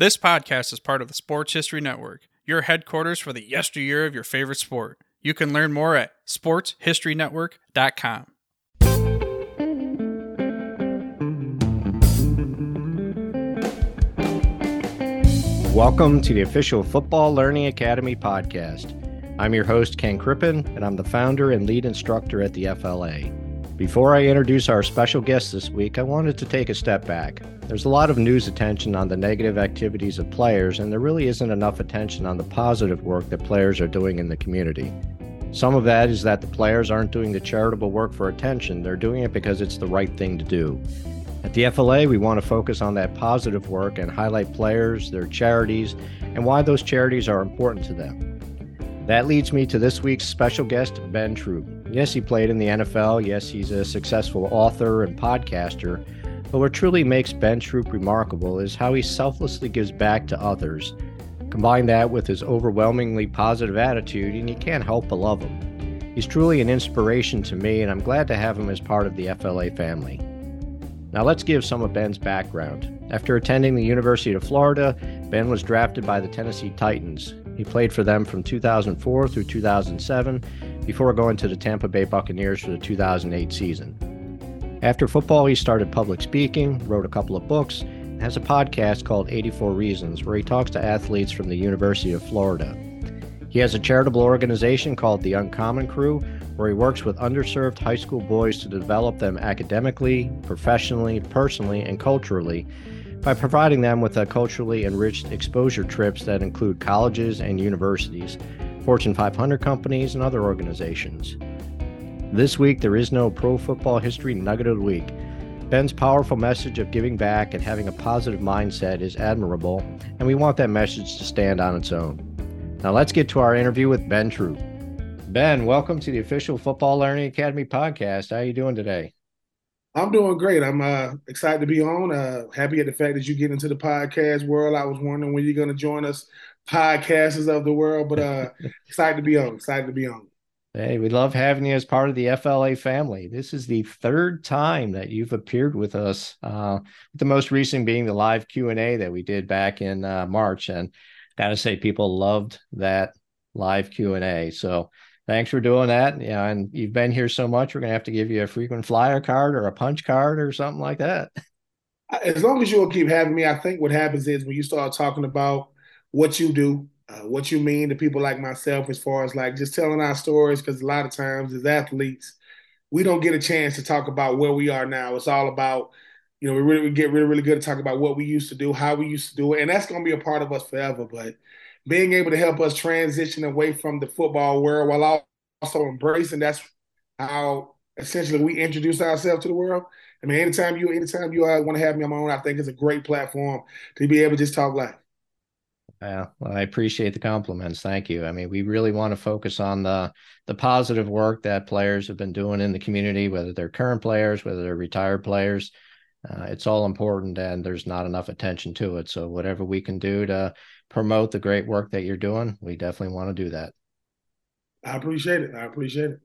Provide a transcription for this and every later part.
This podcast is part of the Sports History Network, your headquarters for the yesteryear of your favorite sport. You can learn more at sportshistorynetwork.com. Welcome to the official Football Learning Academy podcast. I'm your host, Ken Crippen, and I'm the founder and lead instructor at the FLA. Before I introduce our special guest this week, I wanted to take a step back. There's a lot of news attention on the negative activities of players, and there really isn't enough attention on the positive work that players are doing in the community. Some of that is that the players aren't doing the charitable work for attention, they're doing it because it's the right thing to do. At the FLA, we want to focus on that positive work and highlight players, their charities, and why those charities are important to them. That leads me to this week's special guest, Ben Troupe. Yes, he played in the NFL. Yes, he's a successful author and podcaster. But what truly makes Ben Troupe remarkable is how he selflessly gives back to others. Combine that with his overwhelmingly positive attitude, and you can't help but love him. He's truly an inspiration to me, and I'm glad to have him as part of the FLA family. Now, let's give some of Ben's background. After attending the University of Florida, Ben was drafted by the Tennessee Titans. He played for them from 2004 through 2007 before going to the Tampa Bay Buccaneers for the 2008 season. After football, he started public speaking, wrote a couple of books, and has a podcast called 84 Reasons where he talks to athletes from the University of Florida. He has a charitable organization called the Uncommon Crew where he works with underserved high school boys to develop them academically, professionally, personally, and culturally by providing them with a culturally enriched exposure trips that include colleges and universities, Fortune 500 companies, and other organizations. This week, there is no pro football history nugget of the week. Ben's powerful message of giving back and having a positive mindset is admirable, and we want that message to stand on its own. Now, let's get to our interview with Ben Troupe. Ben, welcome to the official Football Learning Academy podcast. How are you doing today? I'm doing great. I'm uh, excited to be on. Uh, happy at the fact that you get into the podcast world. I was wondering when you're going to join us, podcasters of the world, but uh, excited to be on. Excited to be on. Hey, we love having you as part of the FLA family. This is the third time that you've appeared with us. Uh, the most recent being the live Q and A that we did back in uh, March, and gotta say, people loved that live Q and A. So thanks for doing that. Yeah, and you've been here so much, we're gonna have to give you a frequent flyer card or a punch card or something like that. As long as you'll keep having me, I think what happens is when you start talking about what you do, uh, what you mean to people like myself, as far as like just telling our stories, because a lot of times as athletes, we don't get a chance to talk about where we are now. It's all about, you know, we really we get really, really good to talk about what we used to do, how we used to do it, and that's to be a part of us forever. But being able to help us transition away from the football world while also embracing that's how essentially we introduce ourselves to the world. I mean, anytime you anytime you want to have me on my own, I think it's a great platform to be able to just talk life. Yeah, well, I appreciate the compliments. Thank you. I mean, we really want to focus on the the positive work that players have been doing in the community, whether they're current players, whether they're retired players. Uh, it's all important, and there's not enough attention to it. So, whatever we can do to promote the great work that you're doing, we definitely want to do that. I appreciate it. I appreciate it.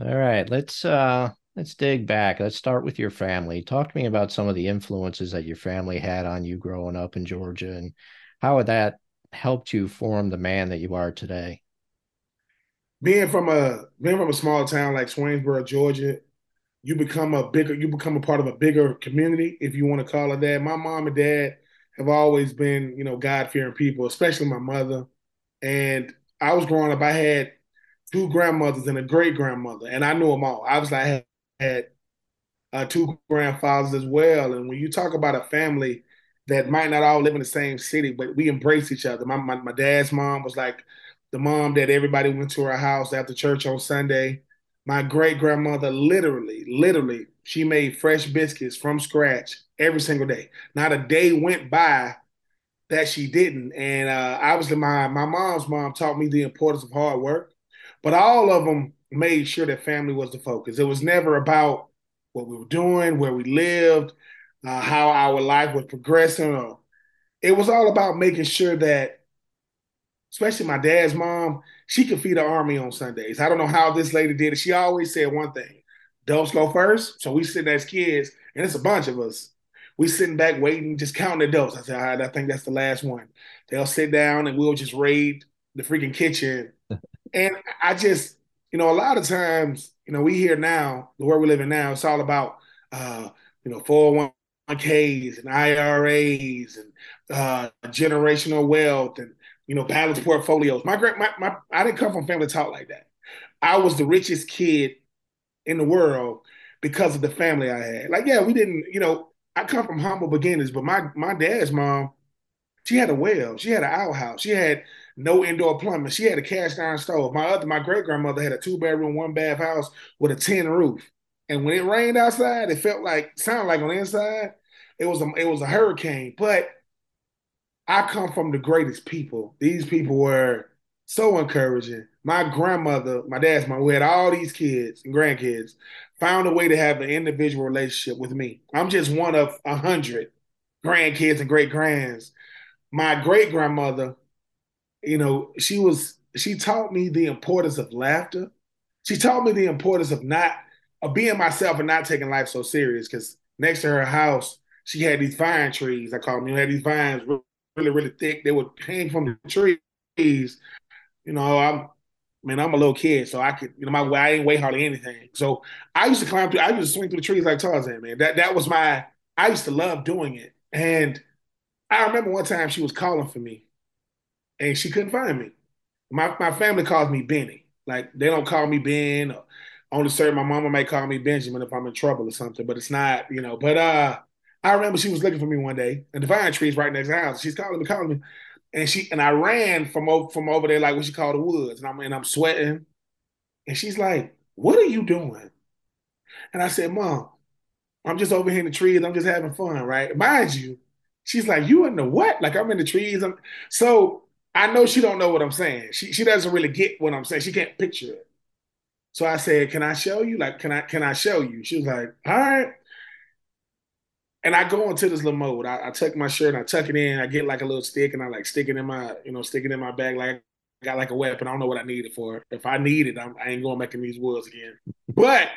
All right, let's uh let's dig back. Let's start with your family. Talk to me about some of the influences that your family had on you growing up in Georgia and how that helped you form the man that you are today? Being from a being from a small town like Swainsboro, Georgia, you become a bigger you become a part of a bigger community, if you want to call it that. My mom and dad have always been, you know, God fearing people, especially my mother. And I was growing up, I had two grandmothers and a great grandmother, and I knew them all. Obviously, I had, had uh, two grandfathers as well. And when you talk about a family that might not all live in the same city, but we embrace each other. My, my, my dad's mom was like the mom that everybody went to her house after church on Sunday. My great grandmother literally, literally, she made fresh biscuits from scratch every single day. Not a day went by that she didn't. And uh, obviously, my my mom's mom taught me the importance of hard work, but all of them made sure that family was the focus. It was never about what we were doing, where we lived, uh, how our life was progressing. Or it was all about making sure that, especially my dad's mom, she could feed the army on Sundays. I don't know how this lady did it. She always said one thing: "Don't go first. So we sitting as kids, and it's a bunch of us we sitting back waiting, just counting the dose. I said, all right, I think that's the last one. They'll sit down and we'll just raid the freaking kitchen. and I just, you know, a lot of times, you know, we hear now, the world we live in now, it's all about, uh, you know, 401ks and IRAs and uh, generational wealth and, you know, balanced portfolios. My great, my, my, I didn't come from family talk like that. I was the richest kid in the world because of the family I had. Like, yeah, we didn't, you know, I come from humble beginnings, but my my dad's mom, she had a well, she had an outhouse, she had no indoor plumbing, she had a cast iron stove. My other, my great grandmother had a two bedroom, one bath house with a tin roof, and when it rained outside, it felt like sounded like on the inside, it was a it was a hurricane. But I come from the greatest people. These people were so encouraging. My grandmother, my dad's mom, we had all these kids and grandkids, found a way to have an individual relationship with me. I'm just one of a hundred grandkids and great grands. My great grandmother, you know, she was she taught me the importance of laughter. She taught me the importance of not of being myself and not taking life so serious. Because next to her house, she had these vine trees. I call them. You had these vines really, really thick. They would hang from the trees. You know, I'm man, I'm a little kid, so I could, you know, my I didn't weigh hardly anything. So I used to climb through, I used to swing through the trees like Tarzan, man. That that was my I used to love doing it. And I remember one time she was calling for me and she couldn't find me. My my family calls me Benny. Like they don't call me Ben or only certain my mama might call me Benjamin if I'm in trouble or something, but it's not, you know. But uh I remember she was looking for me one day, and the vine tree's right next to the house. She's calling me, calling me and she and I ran from over from over there like what she called the woods, and I'm and I'm sweating, and she's like, "What are you doing?" And I said, "Mom, I'm just over here in the trees. I'm just having fun, right?" Mind you, she's like, "You in the what?" Like I'm in the trees. I'm... So I know she don't know what I'm saying. She she doesn't really get what I'm saying. She can't picture it. So I said, "Can I show you? Like, can I can I show you?" She was like, "All right." And I go into this little mode. I, I, tuck my shirt, and I tuck it in, I get like a little stick, and I like stick it in my, you know, stick it in my bag like I got like a weapon. I don't know what I need it for. If I need it, I'm, I ain't going back in these woods again. But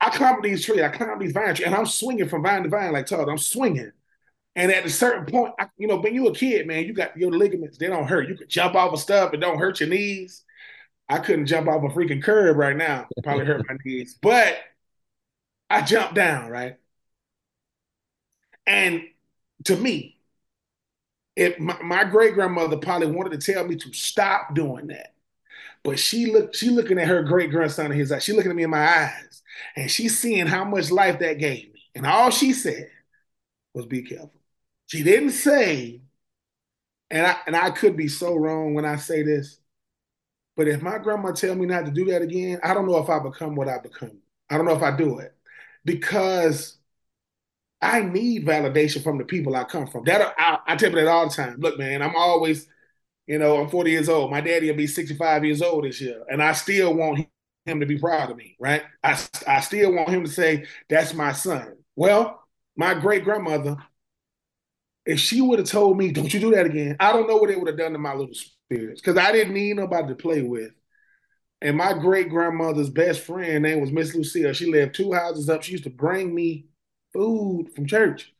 I climb these trees, I climb these vine trees, and I'm swinging from vine to vine like Todd. I'm swinging. And at a certain point, I, you know, when you're a kid, man, you got your ligaments, they don't hurt. You can jump off of stuff, it don't hurt your knees. I couldn't jump off a freaking curb right now. Probably hurt my knees. But I jumped down, right? And to me, if my, my great grandmother probably wanted to tell me to stop doing that. But she look, she looking at her great grandson in his eyes. She looking at me in my eyes, and she's seeing how much life that gave me. And all she said was, "Be careful." She didn't say, and I and I could be so wrong when I say this, but if my grandma tell me not to do that again, I don't know if I become what I become. I don't know if I do it because I need validation from the people I come from. That I, I tell you that all the time. Look, man, I'm always, you know, I'm 40 years old. My daddy will be 65 years old this year, and I still want him to be proud of me, right? I, I still want him to say, that's my son. Well, my great grandmother, if she would have told me, don't you do that again, I don't know what it would have done to my little spirits because I didn't need nobody to play with. And my great grandmother's best friend name was Miss Lucille. She lived two houses up. She used to bring me food from church.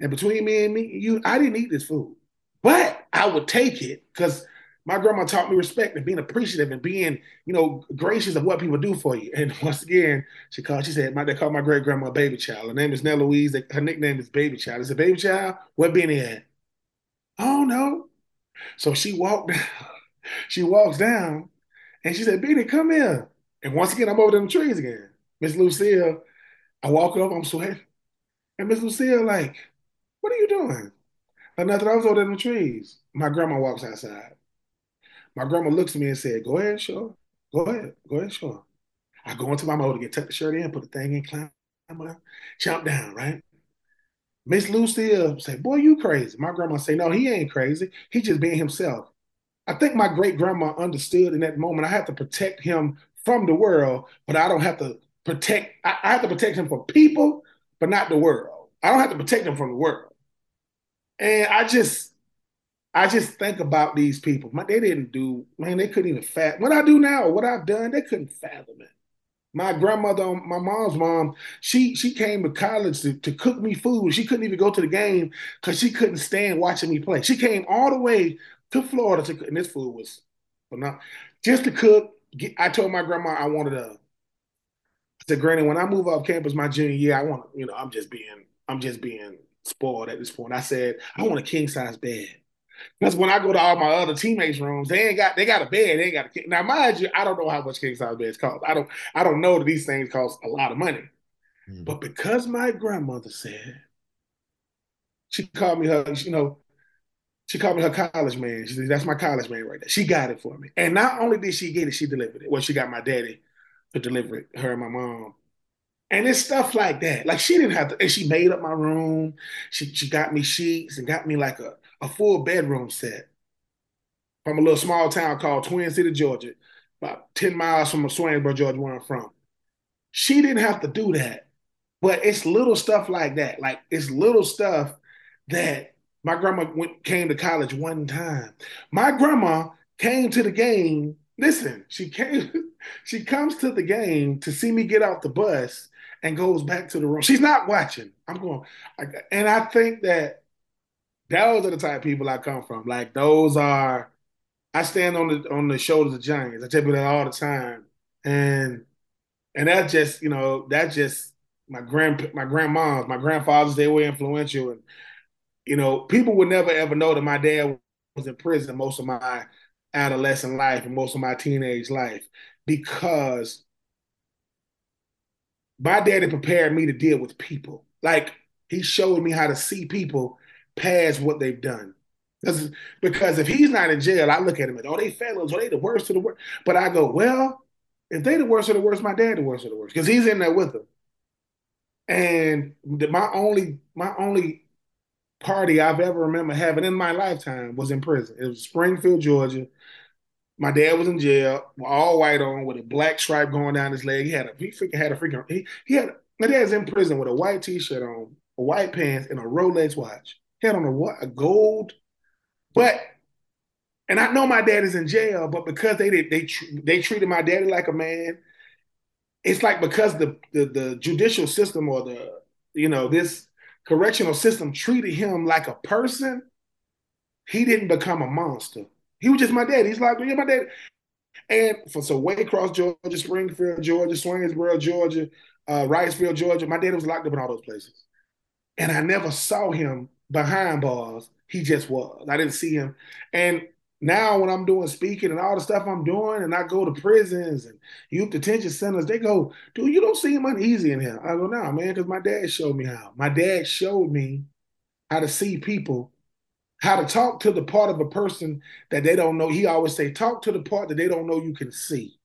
And between me and me, you, I didn't eat this food, but I would take it because my grandma taught me respect and being appreciative and being, you know, gracious of what people do for you. And once again, she called, she said, my, they called my great grandma baby child. Her name is Nell Louise. Her nickname is baby child. I said, baby child, What Benny at? Oh no. So she walked down, she walks down and she said, Benny, come here. And once again, I'm over them trees again. Miss Lucille, I walk up, I'm sweating. And Miss Lucille, like, what are you doing? Like nothing, I was over in the trees. My grandma walks outside. My grandma looks at me and said, Go ahead, sure. Go ahead. Go ahead, sure. I go into my motor, get tuck the shirt in, put the thing in, climb up, jump down, right? Miss Lucille say, "Boy, you crazy." My grandma say, "No, he ain't crazy. He just being himself." I think my great grandma understood in that moment. I have to protect him from the world, but I don't have to protect. I, I have to protect him from people, but not the world. I don't have to protect them from the world. And I just, I just think about these people. My, they didn't do, man. They couldn't even fathom what I do now. What I've done, they couldn't fathom it. My grandmother, um, my mom's mom, she she came to college to, to cook me food. She couldn't even go to the game because she couldn't stand watching me play. She came all the way to Florida to and this food was phenomenal. Just to cook. I told my grandma I wanted a. Said, Granny, when I move off campus my junior year, I want you know, I'm just being, I'm just being spoiled at this point. I said, I want a king size bed. That's when I go to all my other teammates' rooms, they ain't got they got a bed, they ain't got a king. Now, mind you, I don't know how much king size beds cost. I don't I don't know that these things cost a lot of money. Mm. But because my grandmother said, she called me her, you know, she called me her college man. She said, That's my college man right there. She got it for me. And not only did she get it, she delivered it. Well, she got my daddy to deliver it, her and my mom. And it's stuff like that. Like she didn't have to, and she made up my room. She she got me sheets and got me like a, a full bedroom set from a little small town called Twin City, Georgia, about 10 miles from Swainsboro, Georgia, where I'm from. She didn't have to do that. But it's little stuff like that. Like it's little stuff that my grandma went came to college one time. My grandma came to the game. Listen, she came, she comes to the game to see me get off the bus and goes back to the room. She's not watching. I'm going, and I think that those are the type of people I come from. Like those are, I stand on the on the shoulders of giants. I tell people that all the time, and and that just you know that just my grand my grandmas, my grandfathers. They were influential, and you know people would never ever know that my dad was in prison most of my adolescent life and most of my teenage life because my daddy prepared me to deal with people. Like he showed me how to see people past what they've done. Because, because if he's not in jail, I look at him and oh, they felons, oh, they the worst of the worst. But I go, well, if they the worst of the worst, my dad the worst of the worst, because he's in there with them. And my only my only party I've ever remember having in my lifetime was in prison. It was Springfield, Georgia. My dad was in jail, all white on, with a black stripe going down his leg. He had a he freaking had a freaking he, he had my dad's in prison with a white t-shirt on, white pants, and a Rolex watch. He had on a what a gold, but and I know my dad is in jail, but because they did they they treated my daddy like a man, it's like because the, the the judicial system or the you know this correctional system treated him like a person, he didn't become a monster. He was just my dad. He's like, yeah, my dad. And for so Waycross, Georgia, Springfield, Georgia, Swainsboro, Georgia, uh, Wrightsville, Georgia, my dad was locked up in all those places. And I never saw him behind bars. He just was. I didn't see him. And now when I'm doing speaking and all the stuff I'm doing, and I go to prisons and youth detention centers, they go, dude, you don't seem uneasy in here. I go, no, nah, man, because my dad showed me how. My dad showed me how to see people, how to talk to the part of a person that they don't know. He always say, talk to the part that they don't know you can see.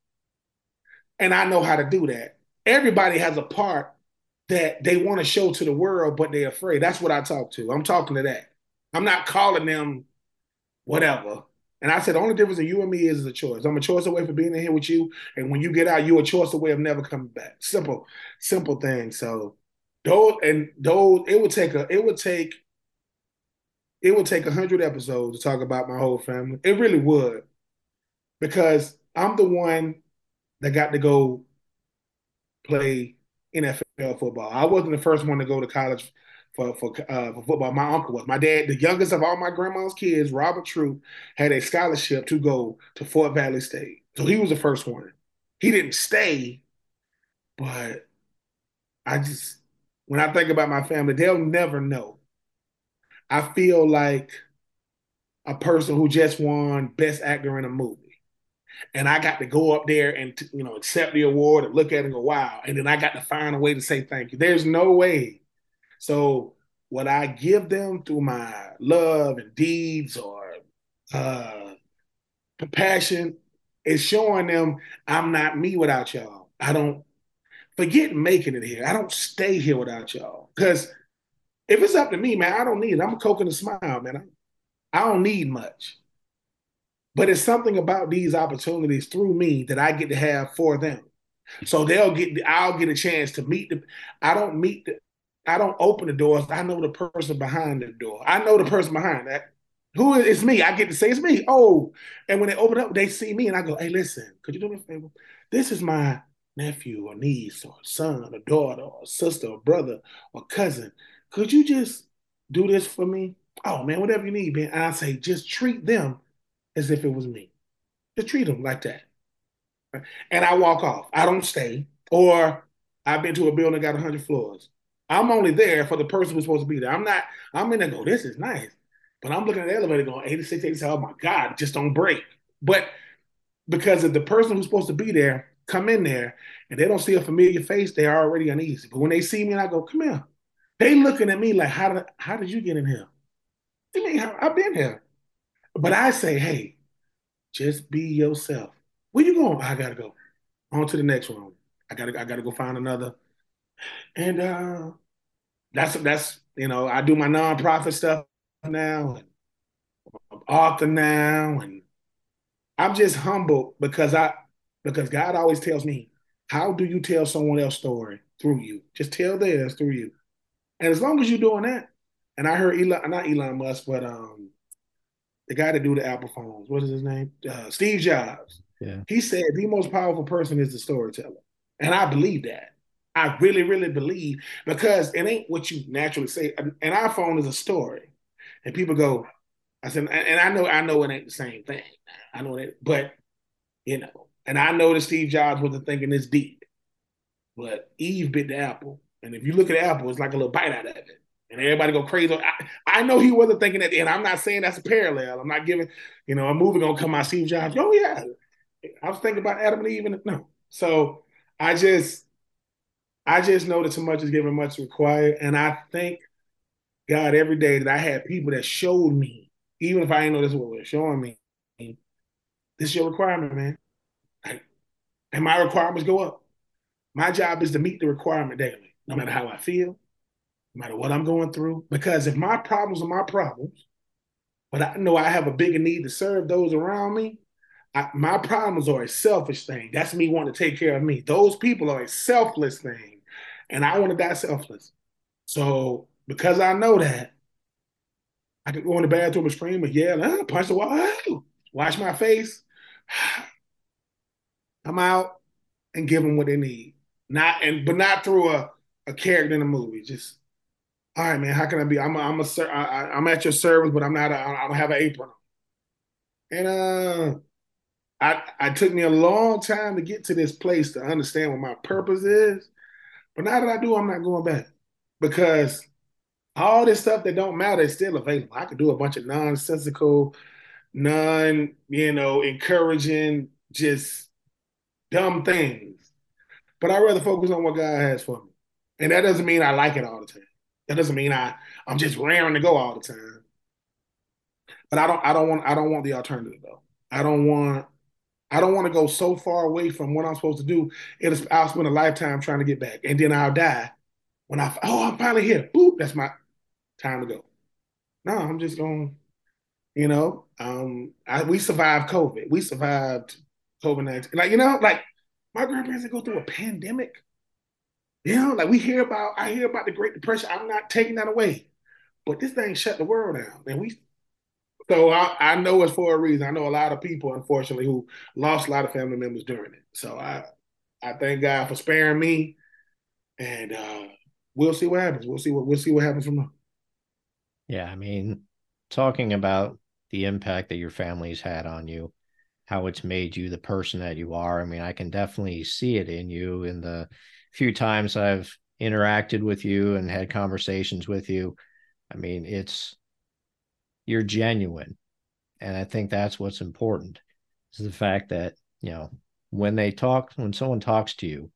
And I know how to do that. Everybody has a part that they want to show to the world, but they're afraid. That's what I talk to. I'm talking to that. I'm not calling them whatever. And I said the only difference in you and me is, is a choice. I'm a choice away from being in here with you, and when you get out, you're a choice away of never coming back. Simple, simple thing. So those and those it would take a it would take it would take a hundred episodes to talk about my whole family. It really would, because I'm the one that got to go play NFL football. I wasn't the first one to go to college for for, uh, for football. My uncle was. My dad, the youngest of all my grandma's kids, Robert Troupe, had a scholarship to go to Fort Valley State. So he was the first one. He didn't stay, but I just when I think about my family, they'll never know. I feel like a person who just won Best Actor in a movie and I got to go up there and you know accept the award and look at it and go wow, and then I got to find a way to say thank you. There's no way. So what I give them through my love and deeds or uh, compassion is showing them I'm not me without y'all. I don't forget making it here. I don't stay here without y'all because if it's up to me, man, I don't need it. I'm a coke and a smile, man. I, I don't need much. But it's something about these opportunities through me that I get to have for them. So they'll get I'll get a chance to meet the I don't meet the I don't open the doors. I know the person behind the door. I know the person behind that. Who is it's me? I get to say it's me. Oh, and when they open up, they see me and I go, hey, listen, could you do me a favor? This is my nephew or niece or son or daughter or sister or brother or cousin. Could you just do this for me? Oh man, whatever you need, man. I say, just treat them as if it was me. Just treat them like that. And I walk off. I don't stay. Or I've been to a building got 100 floors. I'm only there for the person who's supposed to be there. I'm not, I'm in there go, this is nice. But I'm looking at the elevator going 86, 87, oh my God, just don't break. But because of the person who's supposed to be there come in there and they don't see a familiar face, they're already uneasy. But when they see me and I go, come here, they looking at me like, how did how did you get in here? I mean, I've been here. But I say, hey, just be yourself. Where you going? I gotta go. On to the next one. I gotta I gotta go find another. And uh that's that's you know, I do my nonprofit stuff now and I'm author now and I'm just humble because I because God always tells me, how do you tell someone else's story through you? Just tell theirs through you. And as long as you're doing that, and I heard Elon, not Elon Musk, but um, the guy that do the Apple phones, what is his name? Uh, Steve Jobs. Yeah. He said the most powerful person is the storyteller, and I believe that. I really, really believe because it ain't what you naturally say. An iPhone is a story, and people go. I said, and I know, I know it ain't the same thing. I know that, but you know, and I know that Steve Jobs wasn't thinking this deep, but Eve bit the apple. And if you look at the apple, it's like a little bite out of it. And everybody go crazy. I, I know he wasn't thinking that, and I'm not saying that's a parallel. I'm not giving, you know, a movie gonna come out Steve Jobs. Oh yeah, I was thinking about Adam and Eve. And, no, so I just, I just know that too much is given, much required, and I thank God every day that I had people that showed me, even if I didn't know this what was showing me, this is your requirement, man and my requirements go up. My job is to meet the requirement daily, no matter how I feel, no matter what I'm going through. Because if my problems are my problems, but I know I have a bigger need to serve those around me, I, my problems are a selfish thing. That's me wanting to take care of me. Those people are a selfless thing, and I want to die selfless. So because I know that, I can go in the bathroom and scream and yell, ah, punch the wall, wash my face, come out and give them what they need. Not and but not through a, a character in a movie. Just all right, man. How can I be? I'm a, I'm a I, I'm at your service, but I'm not. A, I don't have an apron. And uh, I I took me a long time to get to this place to understand what my purpose is. But now that I do, I'm not going back because all this stuff that don't matter is still available. I could do a bunch of nonsensical, non, you know, encouraging, just dumb things. But I rather focus on what God has for me. And that doesn't mean I like it all the time. That doesn't mean I I'm just raring to go all the time. But I don't I don't want I don't want the alternative though. I don't want I don't want to go so far away from what I'm supposed to do. It'll, I'll spend a lifetime trying to get back, and then I'll die when I oh I'm finally here. Boop, that's my time to go. No, I'm just going. You know, um, I, we survived COVID. We survived COVID 19. Like, you know, like my grandparents that go through a pandemic. You know, like we hear about, I hear about the Great Depression. I'm not taking that away. But this thing shut the world down. And we so I, I know it's for a reason. I know a lot of people, unfortunately, who lost a lot of family members during it. So I I thank God for sparing me. And uh we'll see what happens. We'll see what we'll see what happens from there. Yeah, I mean, talking about the impact that your family's had on you, how it's made you the person that you are. I mean, I can definitely see it in you in the few times I've interacted with you and had conversations with you. I mean, it's you're genuine. And I think that's what's important is the fact that, you know, when they talk, when someone talks to you,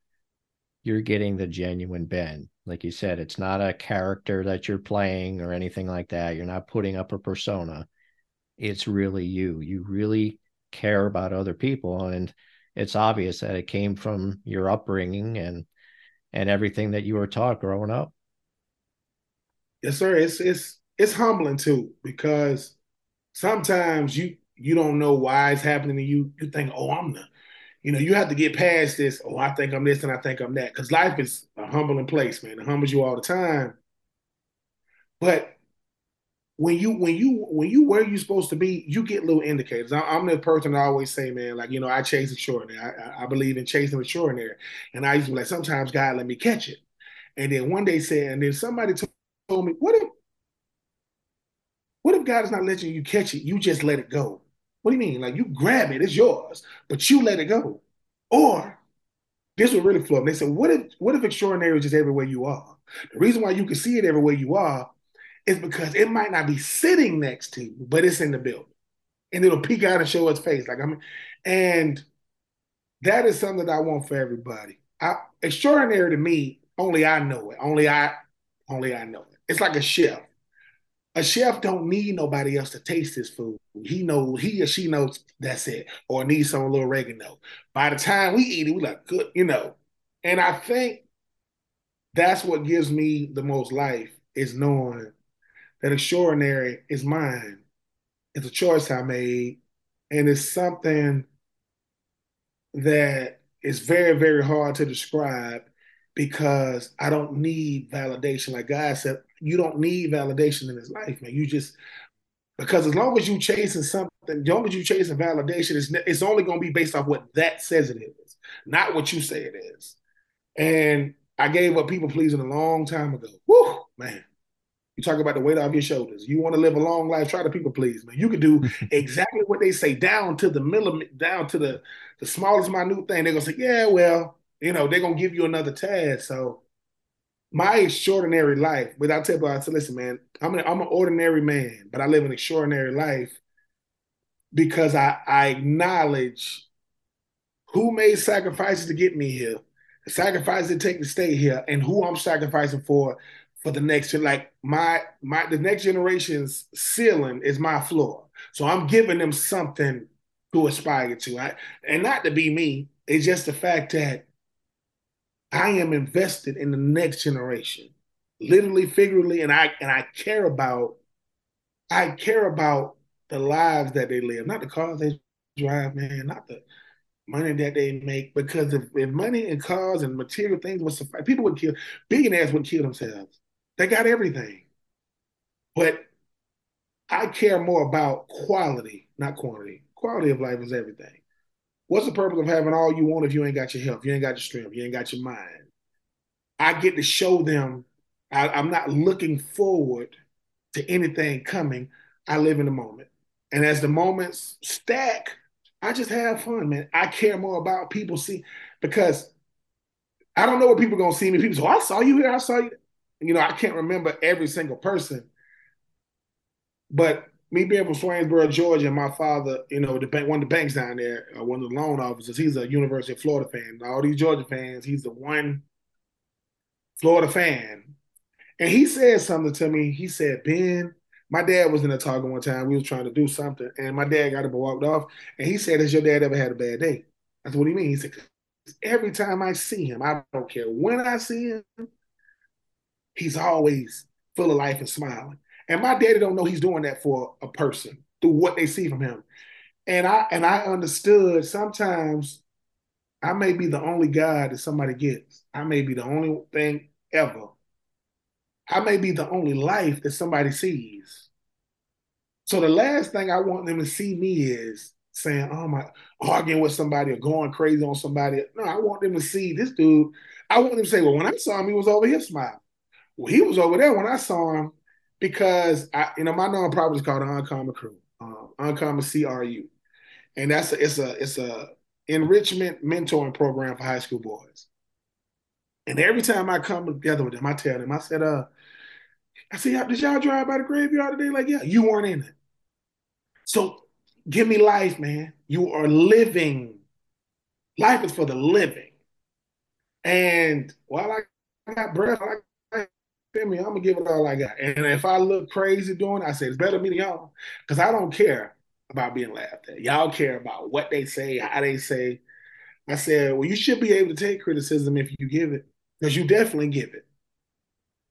you're getting the genuine Ben. Like you said, it's not a character that you're playing or anything like that. You're not putting up a persona. It's really you. You really care about other people and it's obvious that it came from your upbringing and and everything that you were taught growing up Yes, sir. It's it's it's humbling too because sometimes you you don't know why it's happening to you. You think, oh, I'm the, you know, you have to get past this. Oh, I think I'm this and I think I'm that. Because life is a humbling place, man. It humbles you all the time. But when you when you when you where you supposed to be, you get little indicators. I, am the person I always say, man, like you know, I chase the extraordinary. I, I believe in chasing the extraordinary, and I used to be like, sometimes God let me catch it. And then one day said, and then somebody told me, what if what if God is not letting you catch it? You just let it go. What do you mean? Like you grab it, it's yours, but you let it go. Or this would really flow. They said, what if what if extraordinary is just everywhere you are? The reason why you can see it everywhere you are is because it might not be sitting next to you, but it's in the building. And it'll peek out and show its face. Like I mean, and that is something that I want for everybody. I, extraordinary to me, only I know it. Only I, only I know it. It's like a chef a chef don't need nobody else to taste his food. He know he or she knows that's it, or needs some little oregano. By the time we eat it, we like good, you know. And I think that's what gives me the most life is knowing that extraordinary is mine. It's a choice I made, and it's something that is very, very hard to describe because I don't need validation. Like God said, you don't need validation in his life, man. You just because as long as you chasing something, as long as you chasing validation, it's, it's only going to be based off what that says it is, not what you say it is. And I gave up people pleasing a long time ago. Woo, man. You talk about the weight off your shoulders. You want to live a long life, try to people please, man. You can do exactly what they say down to the millimeter, down to the, the smallest minute thing. They're gonna say, yeah, well, you know, they're gonna give you another task. So my extraordinary life, without telling I said, listen, man, I'm an I'm an ordinary man, but I live an extraordinary life because I, I acknowledge who made sacrifices to get me here, the sacrifices it take to stay here, and who I'm sacrificing for for the next like my my the next generation's ceiling is my floor. So I'm giving them something to aspire to. I, and not to be me, it's just the fact that I am invested in the next generation, literally, figuratively, and I and I care about, I care about the lives that they live, not the cars they drive, man, not the money that they make. Because if, if money and cars and material things would suffice, people would kill, billionaires would kill themselves. They got everything. But I care more about quality, not quantity. Quality of life is everything. What's the purpose of having all you want if you ain't got your health, you ain't got your strength, you ain't got your mind? I get to show them I, I'm not looking forward to anything coming. I live in the moment. And as the moments stack, I just have fun, man. I care more about people see because I don't know what people are gonna see me. People say, oh, I saw you here, I saw you. You know, I can't remember every single person. But me being from Swainsboro, Georgia, my father, you know, the bank, one of the banks down there, uh, one of the loan officers, he's a University of Florida fan. All these Georgia fans, he's the one Florida fan. And he said something to me. He said, Ben, my dad was in a talking one time. We was trying to do something, and my dad got up and walked off. And he said, Has your dad ever had a bad day? I That's what he mean. He said, Every time I see him, I don't care when I see him, he's always full of life and smiling. And my daddy don't know he's doing that for a person through what they see from him. And I and I understood sometimes I may be the only God that somebody gets. I may be the only thing ever. I may be the only life that somebody sees. So the last thing I want them to see me is saying, "Oh my," arguing with somebody or going crazy on somebody. No, I want them to see this dude. I want them to say, "Well, when I saw him, he was over here smiling. Well, he was over there when I saw him." Because I, you know, my nonprofit is called Uncommon Crew, um, Uncommon CRU, and that's a, it's a it's a enrichment mentoring program for high school boys. And every time I come together with them, I tell them, I said, uh, I see, did y'all drive by the graveyard today? Like, yeah, you weren't in it. So give me life, man. You are living. Life is for the living. And while I got breath, I feel me? I'm gonna give it all I got. And if I look crazy doing it, I say it's better me than y'all. Because I don't care about being laughed at. Y'all care about what they say, how they say. I said, well, you should be able to take criticism if you give it, because you definitely give it.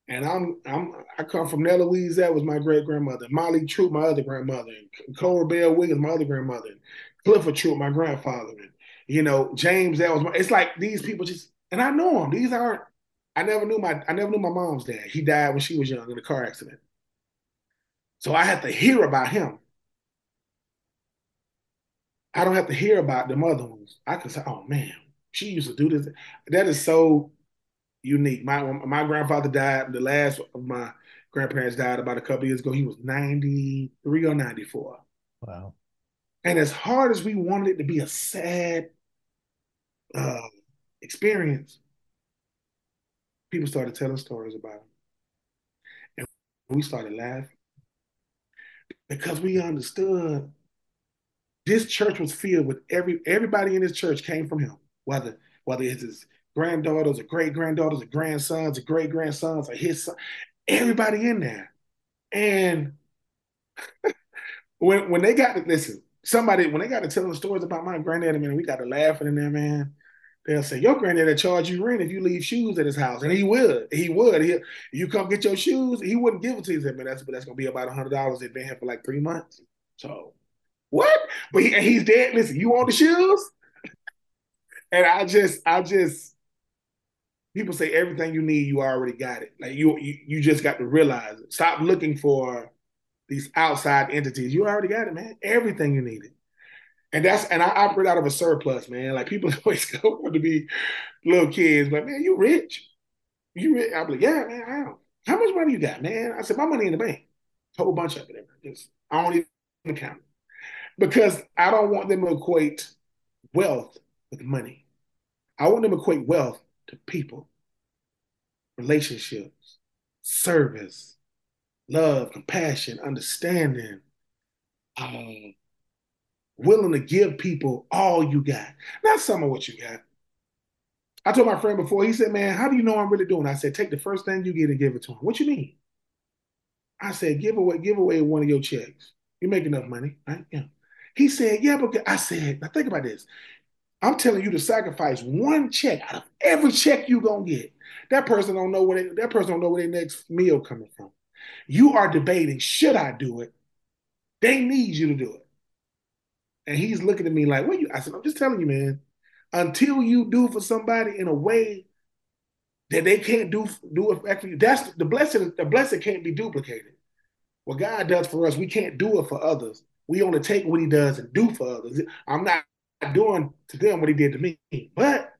And I'm I'm I come from Nella Louise, that was my great grandmother. Molly Troupe, my other grandmother, and Cora Bell Wiggins, my other grandmother, and Clifford Troupe, my grandfather, and you know James. That was my. It's like these people just, and I know them. These aren't. I never knew my I never knew my mom's dad. He died when she was young in a car accident. So I had to hear about him. I don't have to hear about them other ones. I can say, oh man, she used to do this. That is so unique. My my grandfather died. The last of my grandparents died about a couple years ago. He was 93 or 94. Wow. And as hard as we wanted it to be a sad uh, experience, people started telling stories about him. And we started laughing because we understood this church was filled with every everybody in this church came from him, whether whether it's his granddaughters or great granddaughters or grandsons or great grandsons or his son, everybody in there. And when when they got to listen, somebody when they got to telling stories about my granddad, man, we got to laughing in there, man. They'll say, Your granddad will charge you rent if you leave shoes at his house. And he would. He would. He you come get your shoes, he wouldn't give it to you. He said, Man, that's but that's gonna be about a hundred dollars. They've been here for like three months. So what? But he, he's dead. Listen, you want the shoes? And I just, I just, people say everything you need, you already got it. Like you, you, you just got to realize it. Stop looking for these outside entities. You already got it, man. Everything you needed. And that's and I operate out of a surplus, man. Like people always go to be little kids, but man, you rich. You rich. I'm like, yeah, man, I am. How much money you got, man? I said, my money in the bank. A whole bunch of it. Just I don't even count because I don't want them to equate wealth with money. I want them to equate wealth to people, relationships, service, love, compassion, understanding, um, willing to give people all you got, not some of what you got. I told my friend before, he said, Man, how do you know I'm really doing? I said, Take the first thing you get and give it to him. What you mean? I said, Give away, give away one of your checks. You make enough money, right? Yeah. He said, Yeah, but I said, now think about this. I'm telling you to sacrifice one check out of every check you're gonna get. That person don't know where they, that person don't know where their next meal coming from. You are debating, should I do it? They need you to do it. And he's looking at me like, what you? I said, I'm just telling you, man. Until you do for somebody in a way that they can't do do it for you, that's the blessing. The blessing can't be duplicated. What God does for us, we can't do it for others. We only take what he does and do for others. I'm not doing to them what he did to me. But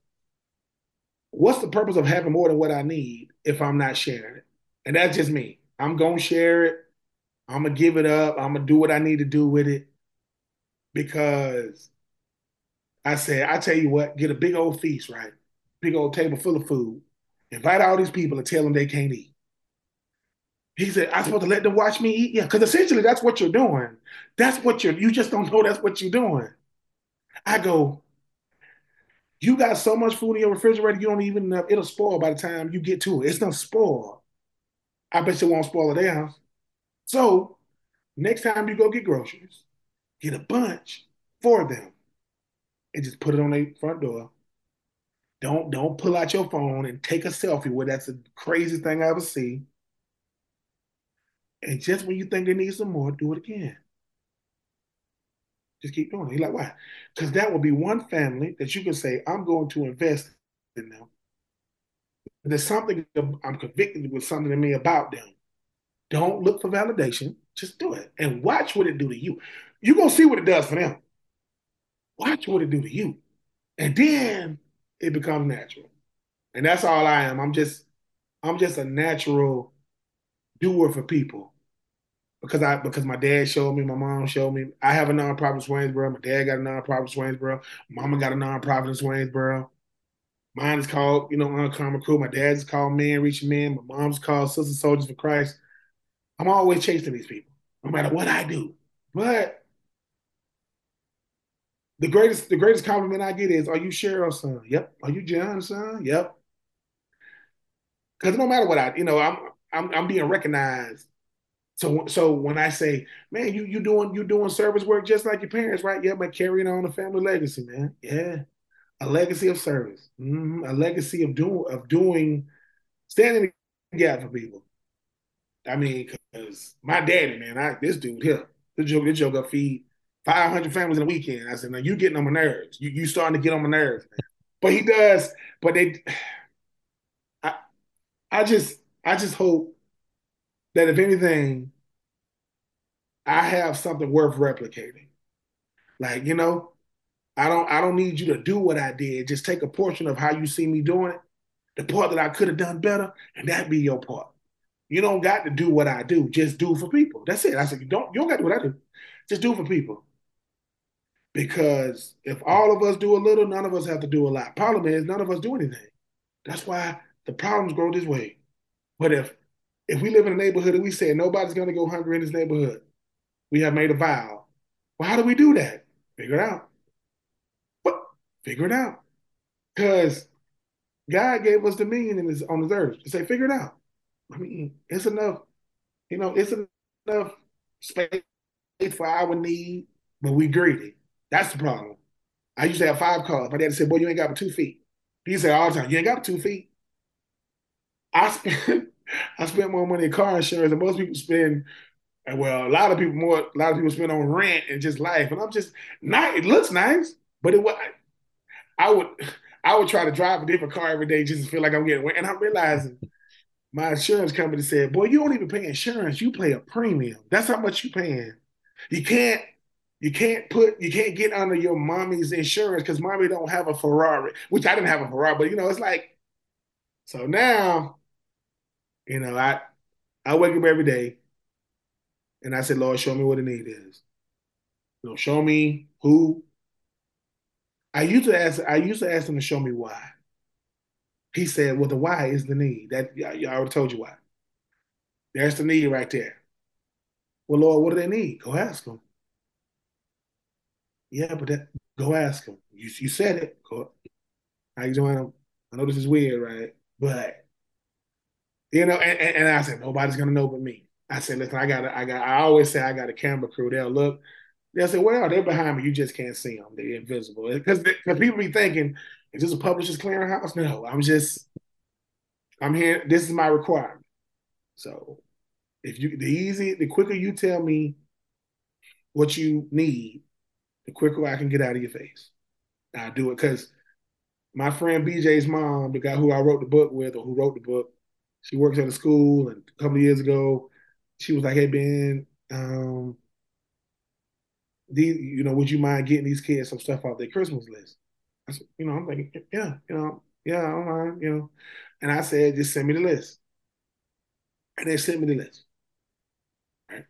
what's the purpose of having more than what I need if I'm not sharing it? And that's just me. I'm gonna share it. I'm gonna give it up. I'm gonna do what I need to do with it because I said, I tell you what, get a big old feast, right? Big old table full of food. Invite all these people and tell them they can't eat. He said, I'm supposed to let them watch me eat? Yeah, because essentially that's what you're doing. That's what you're, you just don't know that's what you're doing. I go, you got so much food in your refrigerator, you don't even know, it'll spoil by the time you get to it. It's not spoil. I bet you won't spoil it house. So next time you go get groceries, get a bunch for them and just put it on their front door. Don't don't pull out your phone and take a selfie where that's the craziest thing I ever see. And just when you think they need some more, do it again. Just keep doing it. He's like, why? Because that will be one family that you can say, I'm going to invest in them. There's something I'm convicted with something to me about them. Don't look for validation. Just do it and watch what it do to you. You're gonna see what it does for them. Watch what it do to you. And then it becomes natural. And that's all I am. I'm just, I'm just a natural doer for people because I because my dad showed me, my mom showed me. I have a nonprofit in Swainsboro. My dad got a nonprofit in Swainsboro. Mama got a nonprofit in Swainsboro. Mine is called, you know, Uncommon Crew. My dad's called Man Reaching Men. My mom's called Sister Soldiers for Christ. I'm always chasing these people, no matter what I do. But the greatest, the greatest compliment I get is, "Are you Cheryl's son?" Yep. Are you John's son? Yep. Because no matter what I, you know, I'm I'm I'm being recognized so so when I say, man, you you doing you doing service work just like your parents, right? Yeah, but carrying on a family legacy, man. Yeah, a legacy of service, mm-hmm. a legacy of doing of doing standing gap for people. I mean, because my daddy, man, I this dude here, this joke, this joke I feed 500 families in a weekend. I said, now you getting on my nerves. You you starting to get on my nerves, man. But he does. But they, I, I just, I just hope that if anything, I have something worth replicating. Like you know, I don't, I don't need you to do what I did. Just take a portion of how you see me doing it, the part that I could have done better, and that be your part. You don't got to do what I do. Just do for people. That's it. I said, you don't, you don't got to do what I do. Just do for people. Because if all of us do a little, none of us have to do a lot. Problem is, none of us do anything. That's why the problems grow this way. But if if we live in a neighborhood and we say nobody's going to go hungry in this neighborhood, we have made a vow. Well, how do we do that? Figure it out. But figure it out. Because God gave us dominion in this, on this earth to say, figure it out. I mean, it's enough, you know, it's enough space for our need, but we greedy. That's the problem. I used to have five cars. My dad said, Boy, you ain't got but two feet. He said all the time, You ain't got but two feet. I spent I spent more money in car insurance than most people spend. Well, a lot of people more a lot of people spend on rent and just life. And I'm just not it looks nice, but it was I would I would try to drive a different car every day just to feel like I'm getting. And I'm realizing my insurance company said, Boy, you don't even pay insurance, you pay a premium. That's how much you paying. You can't you can't put you can't get under your mommy's insurance because mommy don't have a Ferrari, which I didn't have a Ferrari, but you know, it's like so now, you know, I I wake up every day and I said, Lord, show me what the need is. You know, show me who. I used to ask I used to ask him to show me why. He said, Well, the why is the need. That I already told you why. There's the need right there. Well, Lord, what do they need? Go ask them. Yeah, but that, go ask him. You, you said it. Go, how you doing? I know this is weird, right? But you know, and, and, I said nobody's gonna know but me. I said, listen, I got, I got. I always say I got a camera crew. They'll look. They'll say, well, they're behind me. You just can't see them. They're invisible. Because people be thinking, is this a publisher's clearinghouse? No, I'm just, I'm here. This is my requirement. So, if you the easy, the quicker you tell me what you need, the quicker I can get out of your face. I do it because my friend BJ's mom, the guy who I wrote the book with or who wrote the book, she works at a school. And a couple of years ago, she was like, "Hey Ben, um, these, you know, would you mind getting these kids some stuff off their Christmas list?" I said, "You know, I'm like, yeah, you know, yeah, I don't mind, you know." And I said, "Just send me the list." And they sent me the list. Right?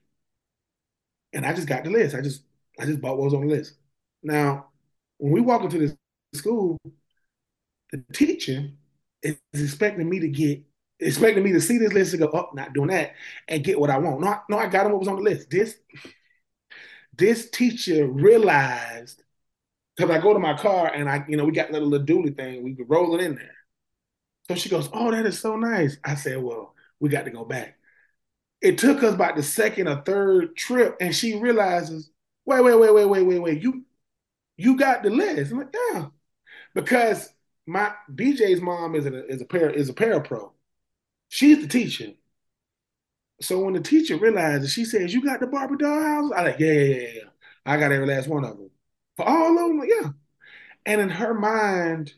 And I just got the list. I just I just bought what was on the list. Now, when we walk into this school, the teacher is expecting me to get, expecting me to see this list and go, oh, not doing that, and get what I want. No, no, I got him what was on the list. This, this teacher realized because I go to my car and I, you know, we got little, little dually thing, we could roll it in there. So she goes, Oh, that is so nice. I said, Well, we got to go back. It took us about the second or third trip, and she realizes wait, wait, wait, wait, wait, wait, wait. You you got the list. I'm like, yeah. Because my BJ's mom is a is a para is a parapro. She's the teacher. So when the teacher realizes, she says, "You got the Barbie doll house?" I like, yeah, yeah, yeah, yeah. I got every last one of them. For all of them, like, yeah. And in her mind,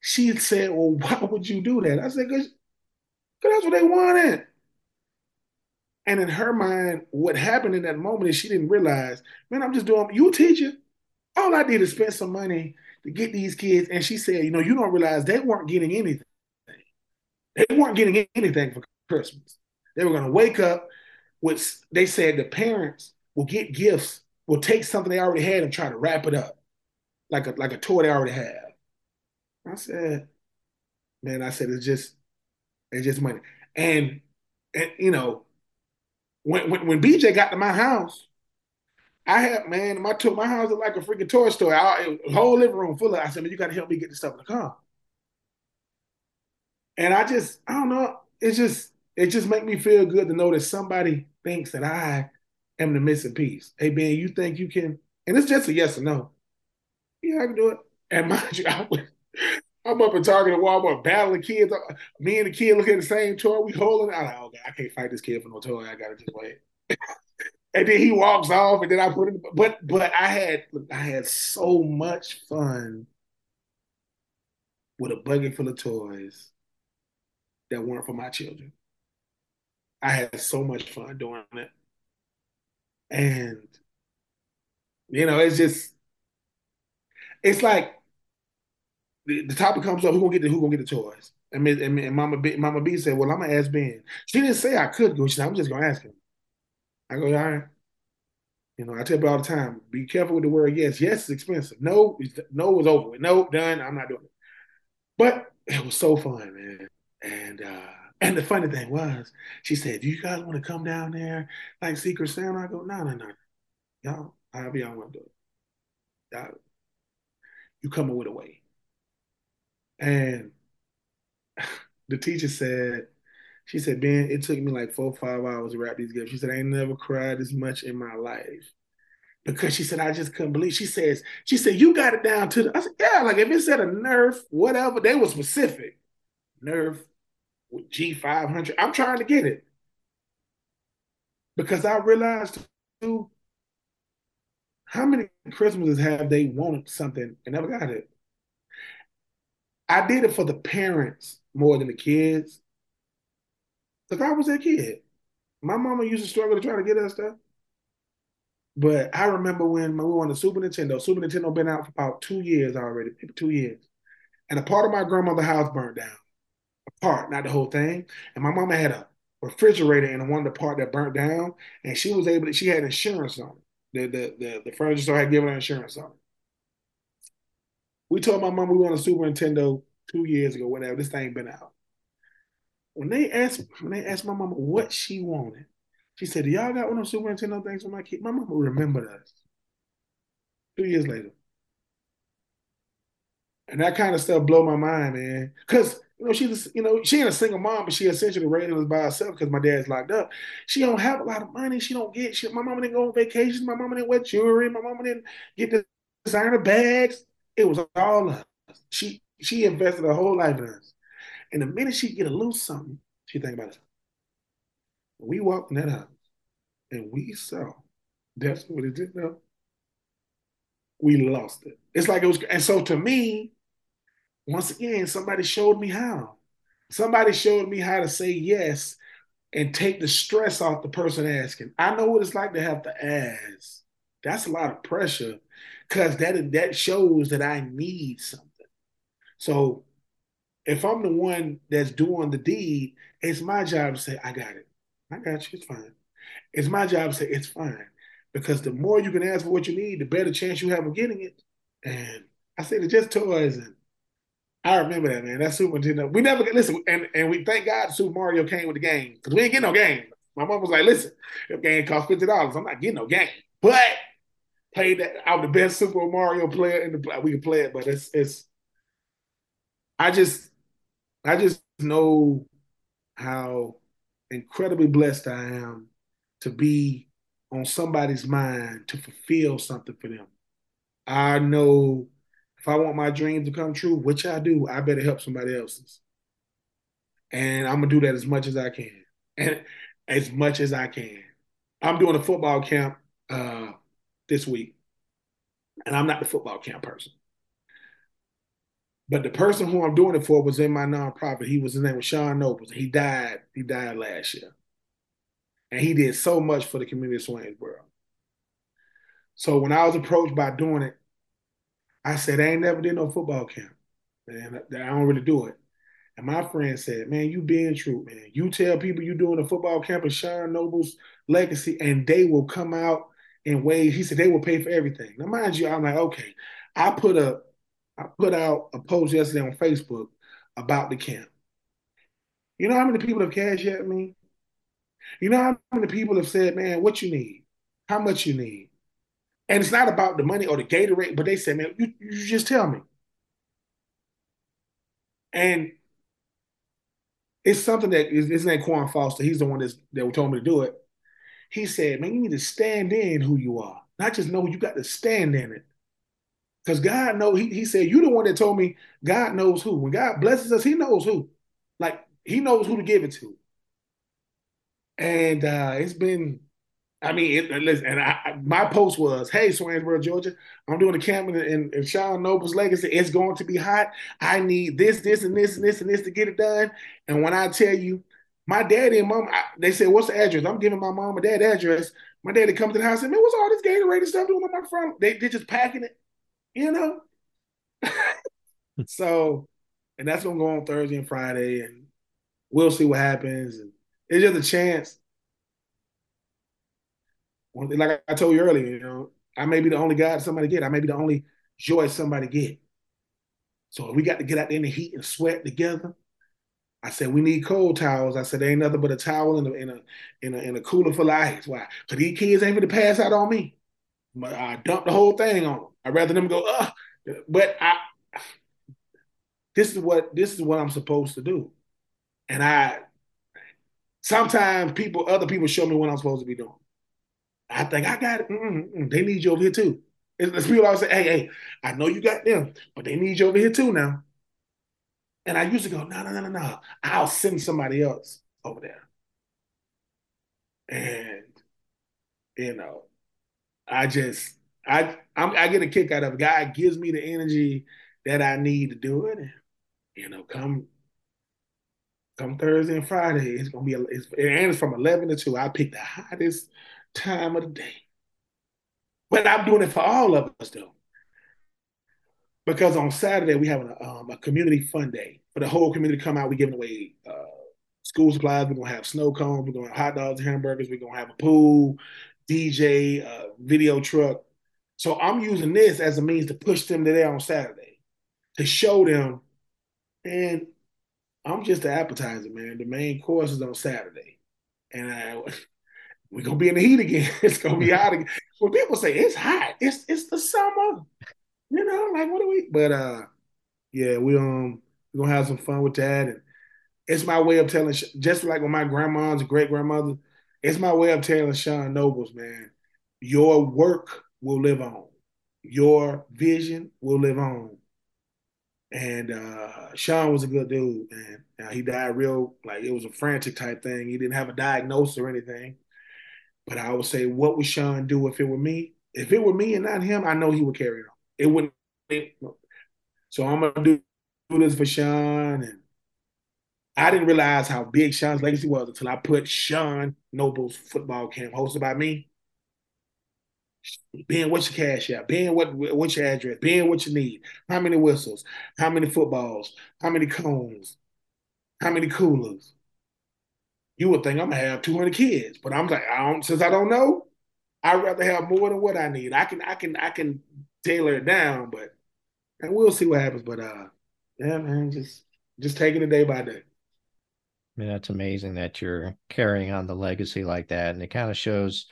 she said, "Well, why would you do that?" I said, "Cause, cause that's what they wanted." And in her mind, what happened in that moment is she didn't realize, man, I'm just doing, you teacher. All I did is spend some money to get these kids. And she said, you know, you don't realize they weren't getting anything. They weren't getting anything for Christmas. They were going to wake up with, they said the parents will get gifts, will take something they already had and try to wrap it up like a, like a toy they already have. I said, man, I said, it's just, it's just money. And, and you know, when, when, when BJ got to my house, I had man, my took my house was like a freaking toy store. I, whole living room full of. I said, man, you got to help me get this stuff in the car. And I just, I don't know. It's just, it just make me feel good to know that somebody thinks that I am the missing piece. Hey Ben, you think you can? And it's just a yes or no. Yeah, I can do it. And mind you, I was, I'm up at Target and Walmart battling kids. Me and the kid looking at the same toy. We holding. I'm like, oh God, I can't fight this kid for no toy. I gotta just wait. and then he walks off, and then I put it. But but I had I had so much fun with a bucket full of toys that weren't for my children. I had so much fun doing it, and you know, it's just it's like the, topic comes up, who gonna get the who gonna get the toys? And, and, and Mama B, Mama B said, "Well, I'm gonna ask Ben." She didn't say I could go. She said, "I'm just gonna ask him." I go, "All right." You know, I tell people all the time, be careful with the word yes. Yes is expensive. No, no is over with. No, done. I'm not doing it. But it was so fun, man. And uh and the funny thing was, she said, "Do you guys want to come down there like Secret Santa?" I go, "No, no, no, y'all, however y'all want to do it. Y'all, you coming with a way." And the teacher said, she said, Ben, it took me like four or five hours to wrap these gifts. She said, I ain't never cried as much in my life. Because she said, I just couldn't believe. She says, she said, you got it down to the. I said, yeah, like if it said a Nerf, whatever, they were specific. Nerf with G500. I'm trying to get it. Because I realized too, how many Christmases have they wanted something and never got it? I did it for the parents more than the kids. Because I was that kid. My mama used to struggle to try to get us stuff. But I remember when we were on the Super Nintendo. Super Nintendo been out for about two years already, two years. And a part of my grandmother's house burned down. A part, not the whole thing. And my mama had a refrigerator in one of the part that burnt down. And she was able to, she had insurance on it. The, the, the, the furniture store had given her insurance on it. We told my mom we want a Super Nintendo two years ago, whatever. This thing been out. When they asked when they asked my mama what she wanted, she said, y'all got one of Super Nintendo things for my kid? My mama remembered us. Two years later. And that kind of stuff blow my mind, man. Cause you know, she's you know, she ain't a single mom, but she essentially raised us by herself because my dad's locked up. She don't have a lot of money. She don't get shit. My mama didn't go on vacations. My mama didn't wear jewelry. My mama didn't get the designer bags. It was all us. She she invested her whole life in us. And the minute she get a loose something, she think about it. We walked in that house and we saw that's what it did know. We lost it. It's like it was, and so to me, once again, somebody showed me how. Somebody showed me how to say yes and take the stress off the person asking. I know what it's like to have to ask. That's a lot of pressure because that that shows that I need something. So if I'm the one that's doing the deed, it's my job to say, I got it. I got you. It's fine. It's my job to say, it's fine. Because the more you can ask for what you need, the better chance you have of getting it. And I said, it's just toys. And I remember that, man. That Super Nintendo. We never get, listen, and, and we thank God Super Mario came with the game because we ain't getting no game. My mom was like, listen, if game costs $50, I'm not getting no game. But played that. I'm the best Super Mario player in the. We can play it, but it's it's. I just, I just know how incredibly blessed I am to be on somebody's mind to fulfill something for them. I know if I want my dream to come true, which I do, I better help somebody else's. And I'm gonna do that as much as I can, and as much as I can. I'm doing a football camp uh, this week. And I'm not the football camp person. But the person who I'm doing it for was in my nonprofit. He was his name was Sean Nobles. He died, he died last year. And he did so much for the community of Swainsboro. So when I was approached by doing it, I said, I ain't never did no football camp. Man, I don't really do it. And my friend said, Man, you being true, man. You tell people you doing a football camp of Sean Noble's legacy, and they will come out in ways. He said they will pay for everything. Now, mind you, I'm like, okay. I put a I put out a post yesterday on Facebook about the camp. You know how many people have cashed at me? You know how many people have said, man, what you need? How much you need? And it's not about the money or the Gatorade, but they said, man, you, you just tell me. And it's something that is his name Quan Foster. He's the one that's, that told me to do it. He said, man, you need to stand in who you are, not just know you got to stand in it. Because God knows, he, he said, You the one that told me God knows who. When God blesses us, he knows who. Like he knows who to give it to. And uh, it's been, I mean, it, listen, and I, my post was, "Hey, Swainsboro, Georgia, I'm doing a camp in, in, in Sean Noble's legacy. It's going to be hot. I need this, this, and this, and this, and this to get it done. And when I tell you, my daddy and mom, I, they said, "What's the address?" I'm giving my mom and dad address. My daddy comes to the house and man, what's all this Gatorade stuff doing on my front? They they're just packing it, you know. so, and that's gonna go on Thursday and Friday, and we'll see what happens. And it's just a chance. Like I told you earlier, you know, I may be the only guy somebody get. I may be the only joy somebody get. So we got to get out there in the heat and sweat together. I said we need cold towels. I said there ain't nothing but a towel in a in a a, a cooler full of ice. Why? Because these kids ain't gonna pass out on me. But I dump the whole thing on them. I'd rather them go, but I this is what this is what I'm supposed to do. And I sometimes people, other people show me what I'm supposed to be doing. I think I got it. Mm-mm, they need you over here too. It's people always say, "Hey, hey, I know you got them, but they need you over here too now." And I used to go, "No, no, no, no, no. I'll send somebody else over there." And you know, I just I I'm, i get a kick out of. God gives me the energy that I need to do it. And, you know, come come Thursday and Friday, it's gonna be a, it's, and it's from eleven to two. I pick the hottest time of the day, but I'm doing it for all of us though, because on Saturday we have a, um, a community fun day for the whole community to come out. We giving away uh, school supplies. We're gonna have snow cones. We're gonna have hot dogs, and hamburgers. We're gonna have a pool, DJ, uh, video truck. So I'm using this as a means to push them to there on Saturday to show them, and I'm just the appetizer, man. The main course is on Saturday, and I, we're gonna be in the heat again. it's gonna be hot again. When people say it's hot, it's it's the summer. You know, like what do we? But uh, yeah, we um we're gonna have some fun with that, and it's my way of telling. Just like with my grandma's great grandmother, it's my way of telling Sean Nobles, man, your work will live on, your vision will live on. And uh, Sean was a good dude. Now, he died real, like it was a frantic type thing. He didn't have a diagnosis or anything. But I would say, what would Sean do if it were me? If it were me and not him, I know he would carry on. It wouldn't. So I'm gonna do, do this for Sean, and I didn't realize how big Sean's legacy was until I put Sean Noble's football camp hosted by me. Being what's your cash out? Being what what's your address? Being what you need? How many whistles? How many footballs? How many cones? How many coolers? You would think I'm gonna have 200 kids, but I'm like, I don't. Since I don't know, I'd rather have more than what I need. I can, I can, I can tailor it down, but and we'll see what happens. But uh, yeah, man, just just taking it day by day. I mean, that's amazing that you're carrying on the legacy like that, and it kind of shows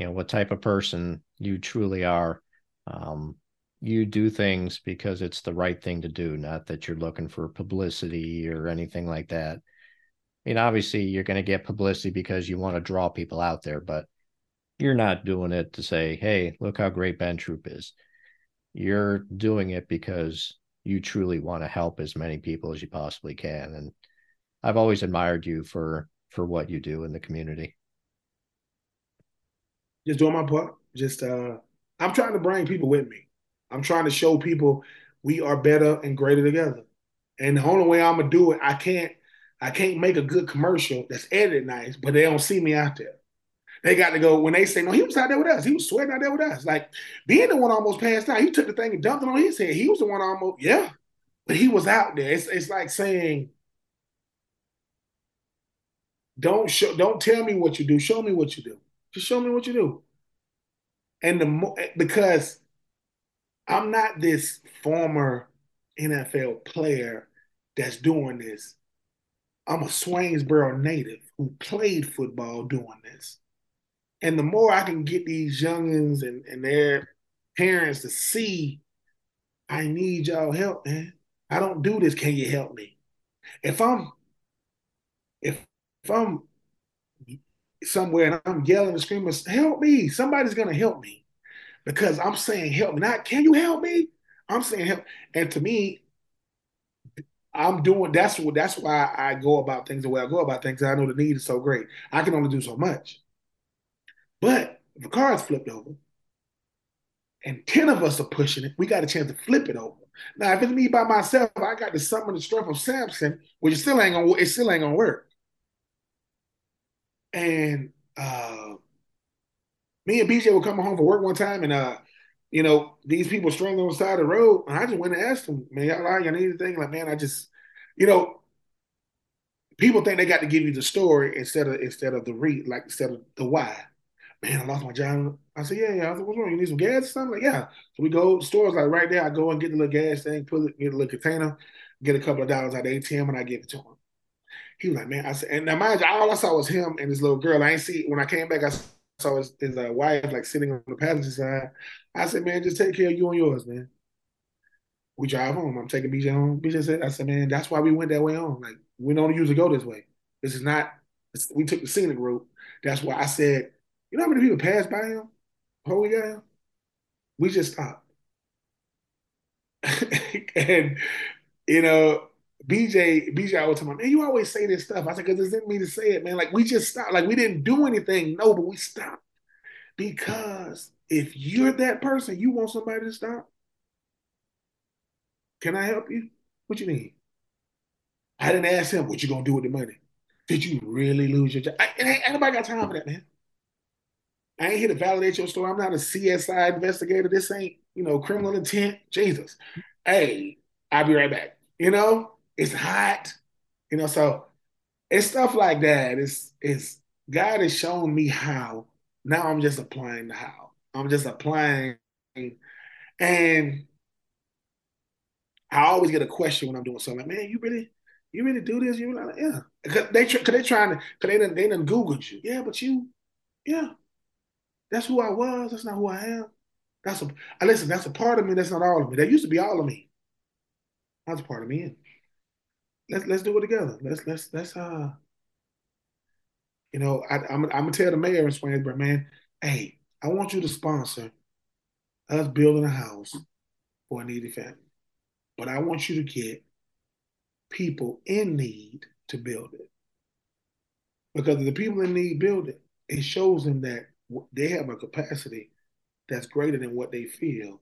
you know what type of person you truly are um, you do things because it's the right thing to do not that you're looking for publicity or anything like that i mean obviously you're going to get publicity because you want to draw people out there but you're not doing it to say hey look how great ben Troupe is you're doing it because you truly want to help as many people as you possibly can and i've always admired you for for what you do in the community just doing my part. Just uh, I'm trying to bring people with me. I'm trying to show people we are better and greater together. And the only way I'm gonna do it, I can't I can't make a good commercial that's edited nice, but they don't see me out there. They got to go when they say, no, he was out there with us. He was sweating out there with us. Like being the one almost passed out. He took the thing and dumped it on his head. He was the one almost, yeah. But he was out there. It's, it's like saying, don't show, don't tell me what you do. Show me what you do. Just show me what you do. And the more eh, because I'm not this former NFL player that's doing this. I'm a Swainsboro native who played football doing this. And the more I can get these youngins and, and their parents to see, I need y'all help, man. I don't do this. Can you help me? If I'm if if I'm somewhere and I'm yelling and screaming, help me. Somebody's gonna help me. Because I'm saying help me. Not can you help me? I'm saying help. And to me, I'm doing that's what that's why I go about things the way I go about things. I know the need is so great. I can only do so much. But if a car is flipped over and 10 of us are pushing it, we got a chance to flip it over. Now, if it's me by myself, I got to summon the strength of Samson, which still ain't gonna it still ain't gonna work. And uh me and BJ were coming home from work one time and uh you know, these people stranded on the side of the road. And I just went and asked them, man, y'all, y'all need anything? Like, man, I just, you know, people think they got to give you the story instead of instead of the read, like instead of the why. Man, I lost my job. I said, yeah, yeah. I like, what's wrong? You need some gas or something? Like, yeah. So we go to stores like right there. I go and get the little gas thing, put it, get a little container, get a couple of dollars out of ATM, and I give it to him. He was like, man, I said, and now mind you, all I saw was him and this little girl. I ain't see when I came back. I saw his, his uh, wife like sitting on the passenger side. I said, man, just take care of you and yours, man. We drive home. I'm taking BJ home. BJ said, I said, man, that's why we went that way home. Like, we don't usually go this way. This is not, we took the scenic route. That's why I said, you know how many people passed by him got him? We just stopped. and, you know, BJ, BJ always tell me, man, you always say this stuff. I said, because it didn't mean to say it, man. Like, we just stopped. Like, we didn't do anything. No, but we stopped. Because if you're that person, you want somebody to stop. Can I help you? What you need? I didn't ask him what you gonna do with the money. Did you really lose your job? I, ain't, anybody got time for that, man. I ain't here to validate your story. I'm not a CSI investigator. This ain't, you know, criminal intent. Jesus. Hey, I'll be right back. You know, it's hot. You know, so it's stuff like that. It's it's God has shown me how. Now I'm just applying the how. I'm just applying. And I always get a question when I'm doing something. Like, man, you really, you really do this? You like, yeah. Cause they, cause they trying to, cause they done, they done Googled you. Yeah, but you, yeah. That's who I was. That's not who I am. That's a, listen, that's a part of me. That's not all of me. That used to be all of me. That's a part of me. Let's, let's do it together. Let's, let's, let's, uh, you know, I, am I'm, I'm gonna tell the mayor in Swainsboro, man, hey, I want you to sponsor us building a house for a needy family. But I want you to get people in need to build it. Because the people in need build it, it shows them that they have a capacity that's greater than what they feel.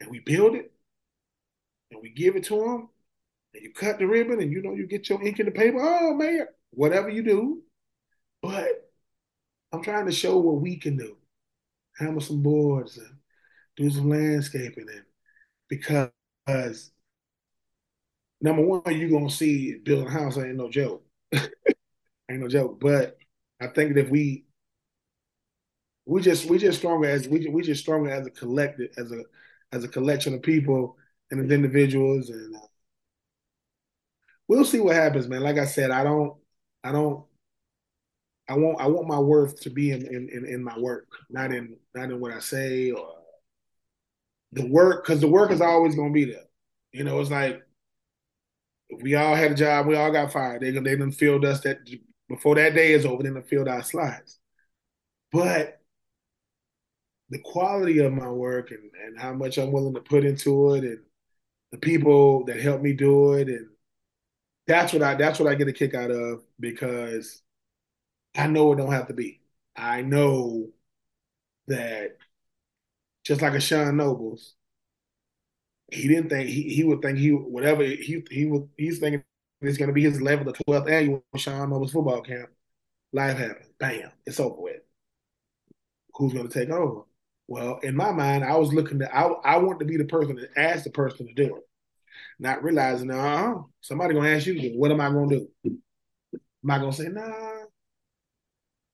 And we build it and we give it to them and you cut the ribbon and you know you get your ink in the paper. Oh, man, whatever you do. But I'm trying to show what we can do. Hammer some boards and do some landscaping and because number one, you're gonna see building a house ain't no joke. ain't no joke. But I think that if we we just we just stronger as we we just stronger as a collective as a as a collection of people and as individuals and uh, we'll see what happens, man. Like I said, I don't I don't I want I want my worth to be in, in in, my work, not in not in what I say or the work, because the work is always gonna be there. You know, it's like if we all had a job, we all got fired. They they done filled us that before that day is over, they done filled our slides. But the quality of my work and, and how much I'm willing to put into it and the people that help me do it and that's what I that's what I get a kick out of because I know it don't have to be. I know that just like a Sean Nobles, he didn't think he, he would think he whatever he he would he's thinking it's gonna be his 11th or 12th annual Sean Nobles football camp. Life happens. Bam, it's over with. Who's gonna take over? Well, in my mind, I was looking to I I want to be the person that asked the person to do it. Not realizing, uh, somebody gonna ask you to. What am I gonna do? Am I gonna say, nah,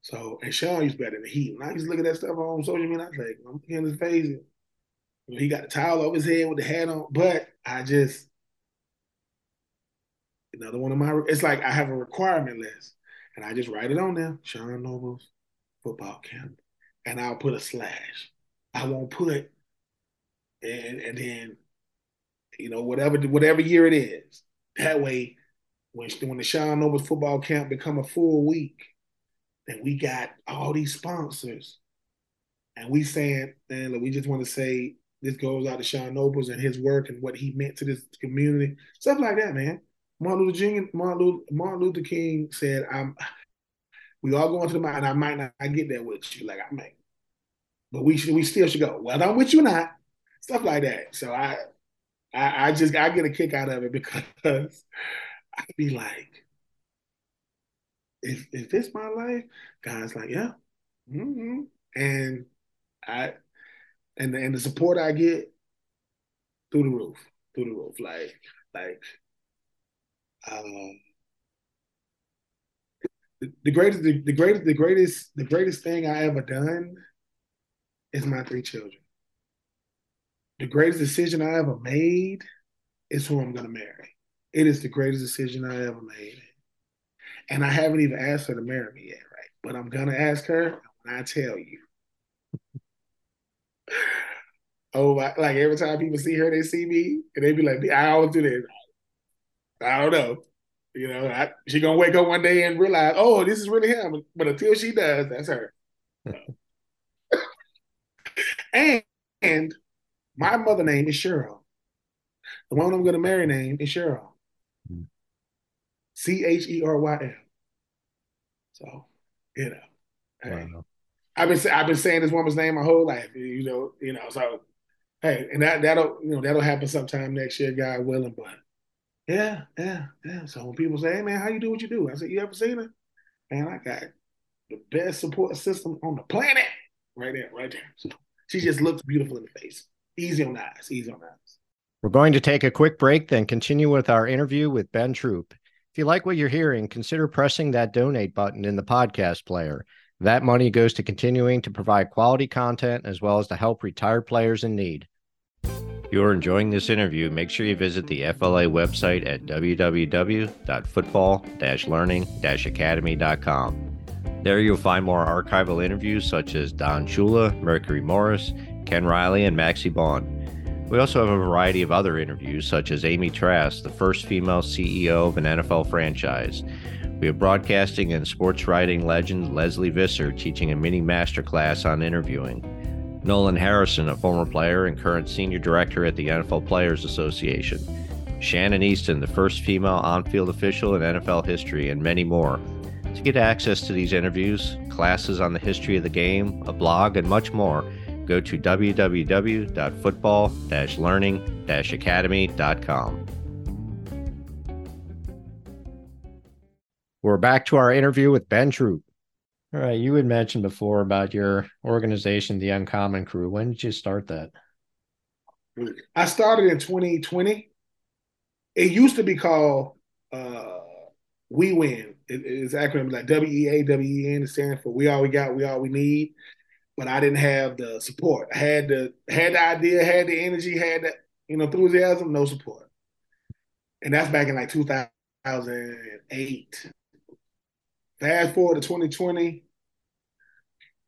so, and Sean used to be out in the heat. I used to look at that stuff on social media, I was like, I'm at his face. He got the towel over his head with the hat on. But I just, another one of my, it's like I have a requirement list. And I just write it on there, Sean Nobles football camp. And I'll put a slash. I won't put, and, and then, you know, whatever whatever year it is. That way, when, when the Sean Nobles football camp become a full week, that we got all these sponsors, and we saying, man, look, we just want to say this goes out to Sean Nobles and his work and what he meant to this community, stuff like that, man. Martin Luther King, Martin Luther, Martin Luther King said, "I'm." We all going to the mountain. I might not I get there with you, like I might, but we should. We still should go. Well, I'm with you or not. Stuff like that. So I, I, I just I get a kick out of it because I'd be like, if if this my life, God's like, yeah, mm-hmm. and I, and and the support I get through the roof, through the roof, like like, um, the greatest, the, the greatest, the greatest, the greatest thing I ever done is my three children. The greatest decision I ever made is who I'm gonna marry. It is the greatest decision I ever made. And I haven't even asked her to marry me yet, right? But I'm gonna ask her when I tell you. oh, like every time people see her, they see me, and they be like, I always do this. I don't know. You know, I, she gonna wake up one day and realize, oh, this is really him. But until she does, that's her. and, and my mother name is Cheryl. The one I'm gonna marry name is Cheryl. C H E R Y L. So, you know, hey, wow. I've been I've been saying this woman's name my whole life. You know, you know. So, hey, and that that'll you know that'll happen sometime next year, God willing. But yeah, yeah, yeah. So when people say, "Hey, man, how you do what you do?" I said, "You ever seen it?" Man, I got the best support system on the planet, right there, right there. So she just looks beautiful in the face. Easy on the eyes. Easy on the eyes. We're going to take a quick break, then continue with our interview with Ben Troupe. If you like what you're hearing, consider pressing that donate button in the podcast player. That money goes to continuing to provide quality content as well as to help retired players in need. If you are enjoying this interview, make sure you visit the FLA website at www.football learning academy.com. There you'll find more archival interviews such as Don Shula, Mercury Morris, Ken Riley, and Maxie Baughan. We also have a variety of other interviews, such as Amy Trask, the first female CEO of an NFL franchise. We have broadcasting and sports writing legend Lesley Visser teaching a mini masterclass on interviewing. Nolan Harrison, a former player and current senior director at the NFL Players Association. Shannon Eastin, the first female on field official in NFL history, and many more. To get access to these interviews, classes on the history of the game, a blog, and much more, go to www.football learning academy.com. We're back to our interview with Ben Troupe. All right, you had mentioned before about your organization, the Uncommon Crew. When did you start that? I started in 2020. It used to be called uh, We Win. It, it's acronym like W E A W E N. Stands for We All We Got, We All We Need but I didn't have the support. I had the had the idea, had the energy, had the you know enthusiasm, no support. And that's back in like 2008. Fast forward to 2020.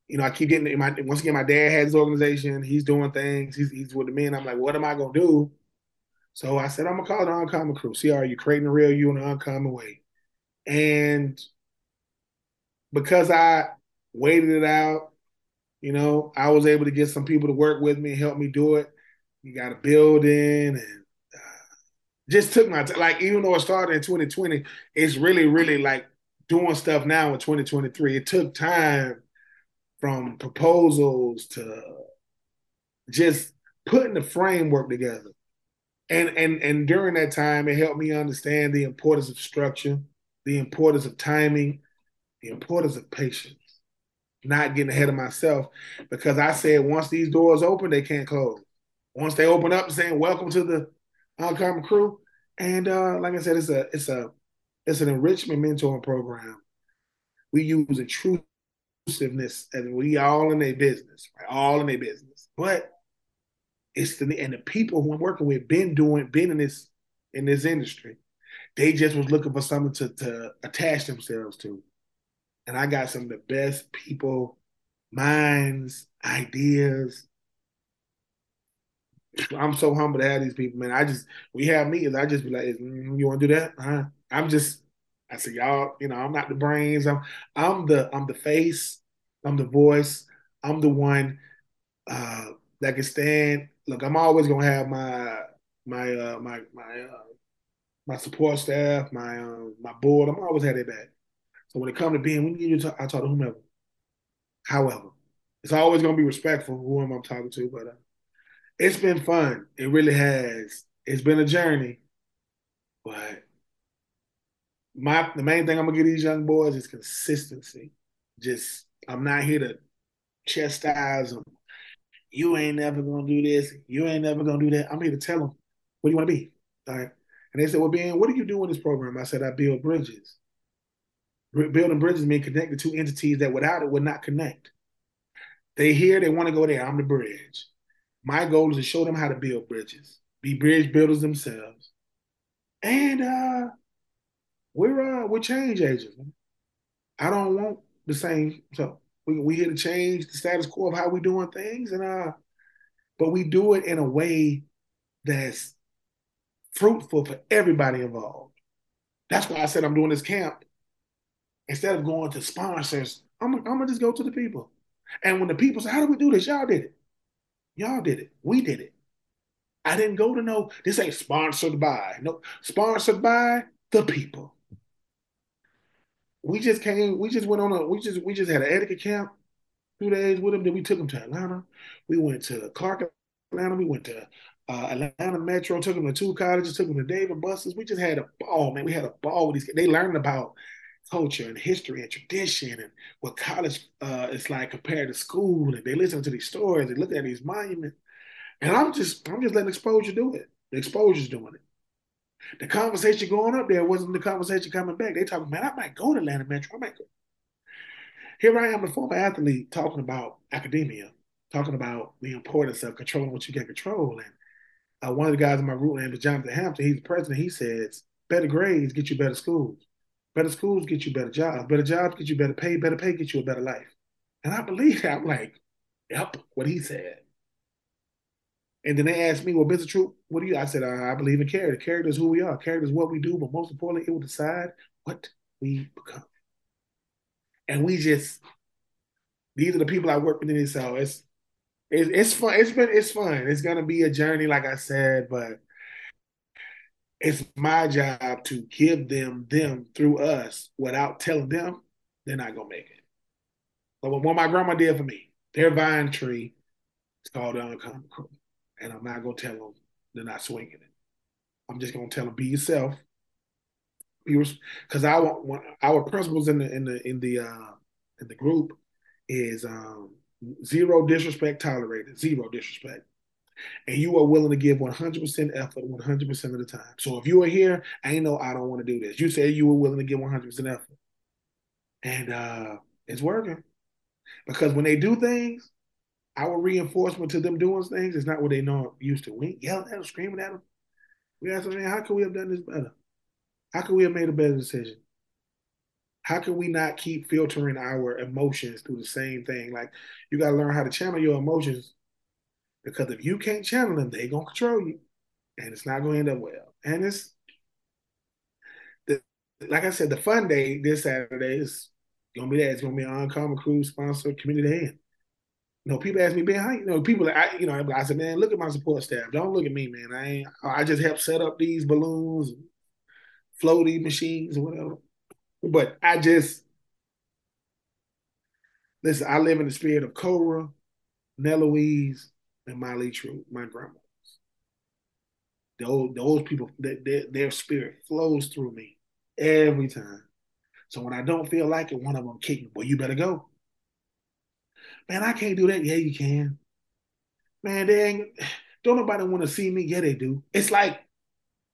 You know, I keep getting my once again. My dad has his organization. He's doing things. He's, he's with the men. I'm like, what am I gonna do? So I said, I'm gonna call it the Uncommon Crew. See, are you creating the real you in an uncommon way? And because I waited it out, you know, I was able to get some people to work with me and help me do it. You got a building and uh, just took my. Like, even though it started in 2020, it's really, really like doing stuff now in 2023. It took time from proposals to just putting the framework together. And and and during that time, it helped me understand the importance of structure, the importance of timing, the importance of patience not getting ahead of myself because I said once these doors open, they can't close. Once they open up, saying welcome to the Uncommon Crew, and uh, like I said, it's a it's a it's an enrichment mentoring program. We use intrusiveness, and we all in their business, right? all in their business. But it's the and the people who I'm working with been doing been in this in this industry. They just was looking for something to to attach themselves to and I got some of the best people, minds, ideas. I'm so humble to have these people, man. I just we have meetings. I just be like, mm, "You want to do that?" huh I'm just. I said, "Y'all, you know, I'm not the brains. I'm, I'm the, I'm the face. I'm the voice. I'm the one uh, that can stand. Look, I'm always gonna have my my uh, my my uh, my support staff, my um, my board. I'm always had their back. So when it comes to being, we need to talk, I talk to whomever. However, it's always gonna be respectful who I'm talking to, but uh, it's been fun. It really has. It's been a journey, but my the main thing I'm gonna give these young boys is consistency. Just I'm not here to chastise them. You ain't never gonna do this. You ain't never gonna do that. I'm here to tell them what do you want to be. All right. And they said, Well, Ben, what do you do in this program? I said, I build bridges. Building bridges mean connecting two entities that without it would not connect. They here, they want to go there. I'm the bridge. My goal is to show them how to build bridges, be bridge builders themselves. And uh we're uh we're change agents. I don't want the same. So we we here to change the status quo of how we doing things, and uh, but we do it in a way that's fruitful for everybody involved. That's why I said I'm doing this camp. Instead of going to sponsors, I'm, I'm gonna just go to the people. And when the people say, "How do we do this?" Y'all did it. Y'all did it. We did it. I didn't go to no. This ain't sponsored by. No, sponsored by the people we just came, we just went on a, we just we just had an etiquette camp two days with them. Then we took them to Atlanta. We went to Clark, Atlanta. We went to uh, Atlanta Metro. Took them to two colleges. Took them to Dave and Buster's. We just had a ball, man. We had a ball with these. They learned about culture and history and tradition and what college uh, is like compared to school. And they listen to these stories. They look at these monuments. And I'm just, I'm just letting exposure do it. The exposure's doing it. The conversation going up there wasn't the conversation coming back. They talking, man, I might go to Atlanta Metro. I might go. Here I am, a former athlete, talking about academia, talking about the importance of controlling what you can control. And uh, one of the guys in my group name is Jonathan Hampton. He's the president. He says, better grades get you better schools. Better schools get you better jobs. Better jobs get you better pay. Better pay get you a better life. And I believe that. I'm like, yep, what he said. And then they asked me, well, Mr. Troupe, what do you? I said, I, I believe in character. Character is who we are. Character is what we do, but most importantly, it will decide what we become. And we just, these are the people I work with in this. So it's, it's, fun. It's been, it's fun. It's to be a journey, like I said, but it's my job to give them them through us without telling them they're not to make it. But what my grandma did for me, their vine tree, it's called the and I'm not gonna tell them they're not swinging it. I'm just gonna tell them be yourself. Because I want our principles in the in the in the uh, in the group is um, zero disrespect tolerated, zero disrespect, and you are willing to give 100 percent effort 100 percent of the time. So if you are here, I ain't know I don't want to do this. You said you were willing to give 100 percent effort, and uh, it's working because when they do things, our reinforcement to them doing things is not what they know used to. We yelling at them, screaming at them. We ask them, how could we have done this better? How could we have made a better decision? How can we not keep filtering our emotions through the same thing? Like you got to learn how to channel your emotions because if you can't channel them, they gonna control you, and it's not gonna end up well. And it's the, like I said, the fun day this Saturday is gonna be that. It's gonna be an Uncommon Crew's sponsored community day. You know, people ask me, man, how you know, people I you know, I said, man, look at my support staff. Don't look at me, man. I ain't I just help set up these balloons, floaty machines or whatever. But I just listen, I live in the spirit of Cora, Louise, and Molly True, my grandmas. Those, those people, their, their spirit flows through me every time. So when I don't feel like it, one of them kick me, well, you better go. Man, I can't do that. Yeah, you can. Man, they don't nobody want to see me. Yeah, they do. It's like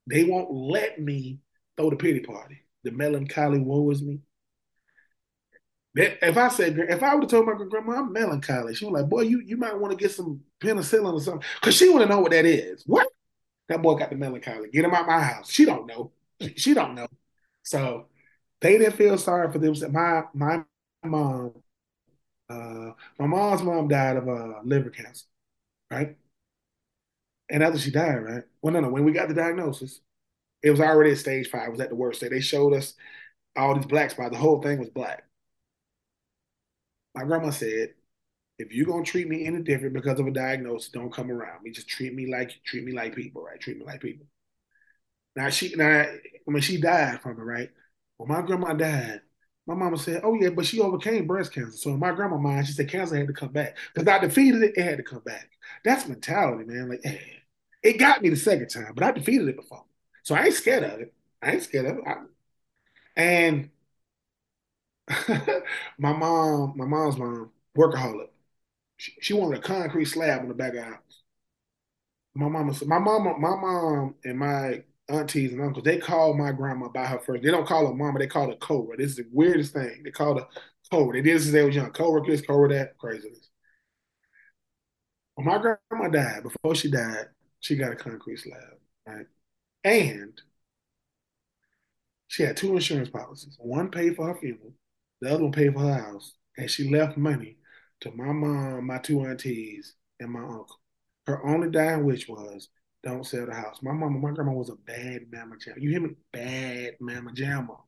they won't let me throw the pity party. The melancholy woe is me. If I said, if I would have told my grandma I'm melancholy, she was like, "Boy, you you might want to get some penicillin or something," because she want to know what that is. What? That boy got the melancholy. Get him out my house. She don't know. She don't know. So they didn't feel sorry for them. My my mom uh, my mom's mom died of uh, liver cancer, right? And after she died, right? Well, no, no. When we got the diagnosis, it was already at stage five. It was at the worst stage. They showed us all these black spots. The whole thing was black. My grandma said, if you're gonna treat me any different because of a diagnosis, don't come around me. Just treat me like treat me like people, right? Treat me like people. Now she now when she died from it, right? When my grandma died, my mama said, "Oh yeah, but she overcame breast cancer." So in my grandma mind, she said cancer had to come back because I defeated it. It had to come back. That's mentality, man. Like eh, it got me the second time, but I defeated it before, so I ain't scared of it. I ain't scared of it. I, and my mom, my mom's mom, workaholic. She, she, wanted a concrete slab on the back of the house. My mama my mom, my mom and my aunties and uncles, they call my grandma by her first. They don't call her mama, they call her Cobra. This is the weirdest thing. They call her Cobra. They did this since they was young. Cobra this, Cobra that, craziness. When my grandma died, before she died, she got a concrete slab, right? And she had two insurance policies. One paid for her funeral, the other one paid for her house. And she left money to my mom, my two aunties, and my uncle. Her only dying wish was don't sell the house. My mama, my grandma was a bad mama jamma. You hear me? Bad mama jamma.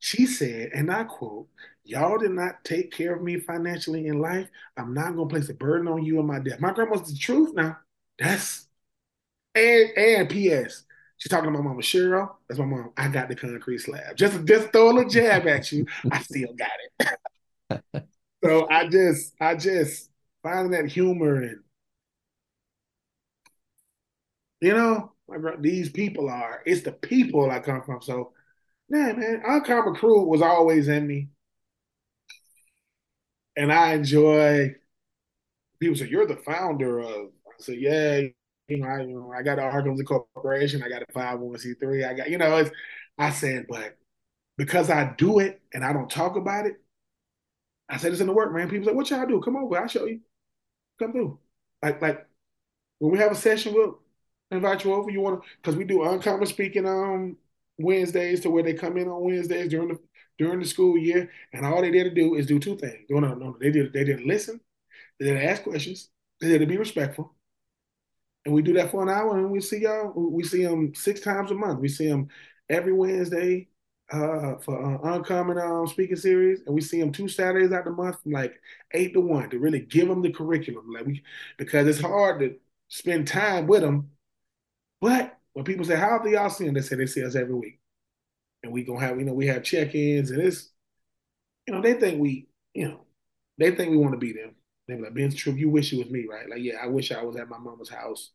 She said, and I quote, Y'all did not take care of me financially in life. I'm not gonna place a burden on you and my death. My grandma's the truth now. That's and and P.S. She's talking to my mama Cheryl. That's my mom. I got the concrete slab. Just just throw a little jab at you. I still got it. so I just I just finding that humor and you know, these people are, it's the people I come from. So, yeah, man, Uncommon Crew was always in me. And I enjoy, people say, you're the founder of, I said, yeah, you know, I, you know, I got an Arkham Corporation, I got a 501c3, I got, you know, it's, I said, but because I do it and I don't talk about it, I said it's in the work, man. People say, what y'all do? Come over, I'll show you. Come through. Like, like when we have a session, we'll invite you over. You want to because we do uncommon speaking on Wednesdays to where they come in on Wednesdays during the during the school year, and all they did to do is do two things. No, no, no, they did they didn't listen, they didn't ask questions, they did to be respectful, and we do that for an hour, and we see y'all. We see them six times a month. We see them every Wednesday uh, for uh, uncommon um, speaking series, and we see them two Saturdays out the month from like eight to one to really give them the curriculum, like we because it's hard to spend time with them but when people say, How do y'all see them? They say they see us every week. And we gonna have, you know, we have check-ins and it's, you know, they think we, you know, they think we want to be them. They be like, Ben's true, you wish it was me, right? Like, yeah, I wish I was at my mama's house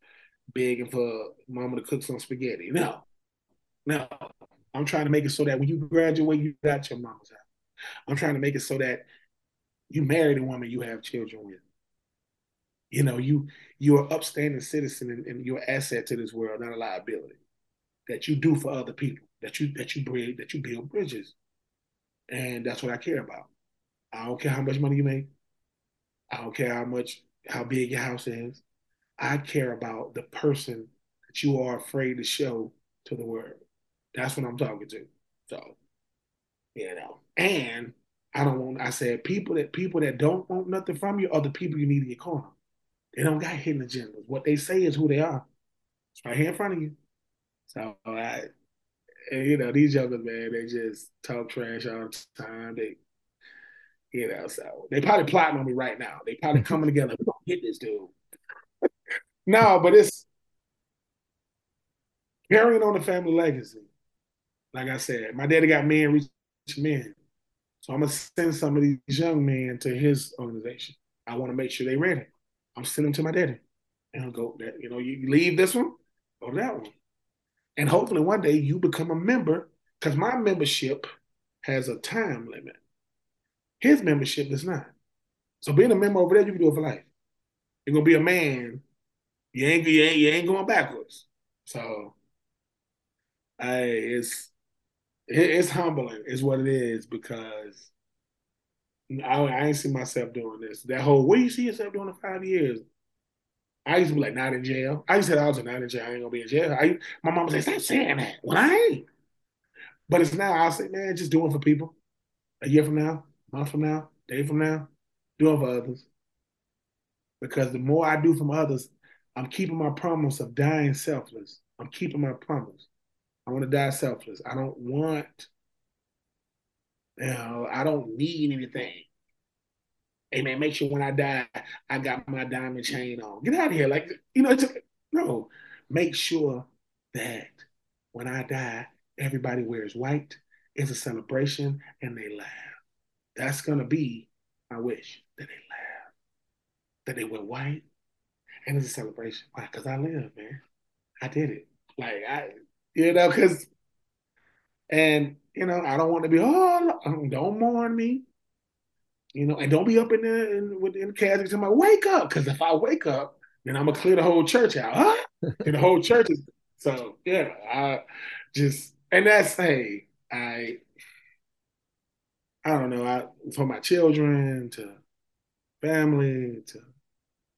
begging for mama to cook some spaghetti. No. No. I'm trying to make it so that when you graduate, you got your mama's house. I'm trying to make it so that you married a woman you have children with. You know, you you're an upstanding citizen and, and you're an asset to this world, not a liability. That you do for other people, that you that you bridge, that you build bridges. And that's what I care about. I don't care how much money you make. I don't care how much how big your house is. I care about the person that you are afraid to show to the world. That's what I'm talking to. So, you know, and I don't want. I said people that people that don't want nothing from you are the people you need in your corner. They don't got hidden agendas. What they say is who they are. It's right here in front of you. So I, you know, these youngers, man, they just talk trash all the time. They, you know, so they probably plotting on me right now. They probably coming together. We gonna get this dude. no, but it's carrying on the family legacy. Like I said, my daddy got men rich men. So I'm gonna send some of these young men to his organization. I want to make sure they ready. I'm sending to my daddy. And I'll go, you know, you leave this one, go to that one. And hopefully one day you become a member, because my membership has a time limit. His membership does not. So being a member over there, you can do it for life. You're gonna be a man. You ain't you ain't, you ain't going backwards. So I it's it's humbling, is what it is, because I, I ain't see myself doing this. That whole, what do you see yourself doing in five years? I used to be like, not in jail. I used to say I was not in jail. I ain't gonna be in jail. I, my mom say, stop saying that. Well, I ain't. But it's now, I'll say, man, just doing for people. A year from now, month from now, day from now, doing for others. Because the more I do from others, I'm keeping my promise of dying selfless. I'm keeping my promise. I want to die selfless. I don't want you know, I don't need anything. man, make sure when I die, I got my diamond chain on. Get out of here. Like, you know, it's, no, make sure that when I die, everybody wears white. It's a celebration and they laugh. That's gonna be my wish that they laugh, that they went white, and it's a celebration. Why? Because I live, man. I did it. Like I, you know, because, and you know, I don't want to be oh, um, don't mourn me, you know, and don't be up in the in, within the casket to my wake up. Because if I wake up, then I'm gonna clear the whole church out. Huh? and the whole church is so yeah. I just and that's hey, I I don't know, I for my children to family to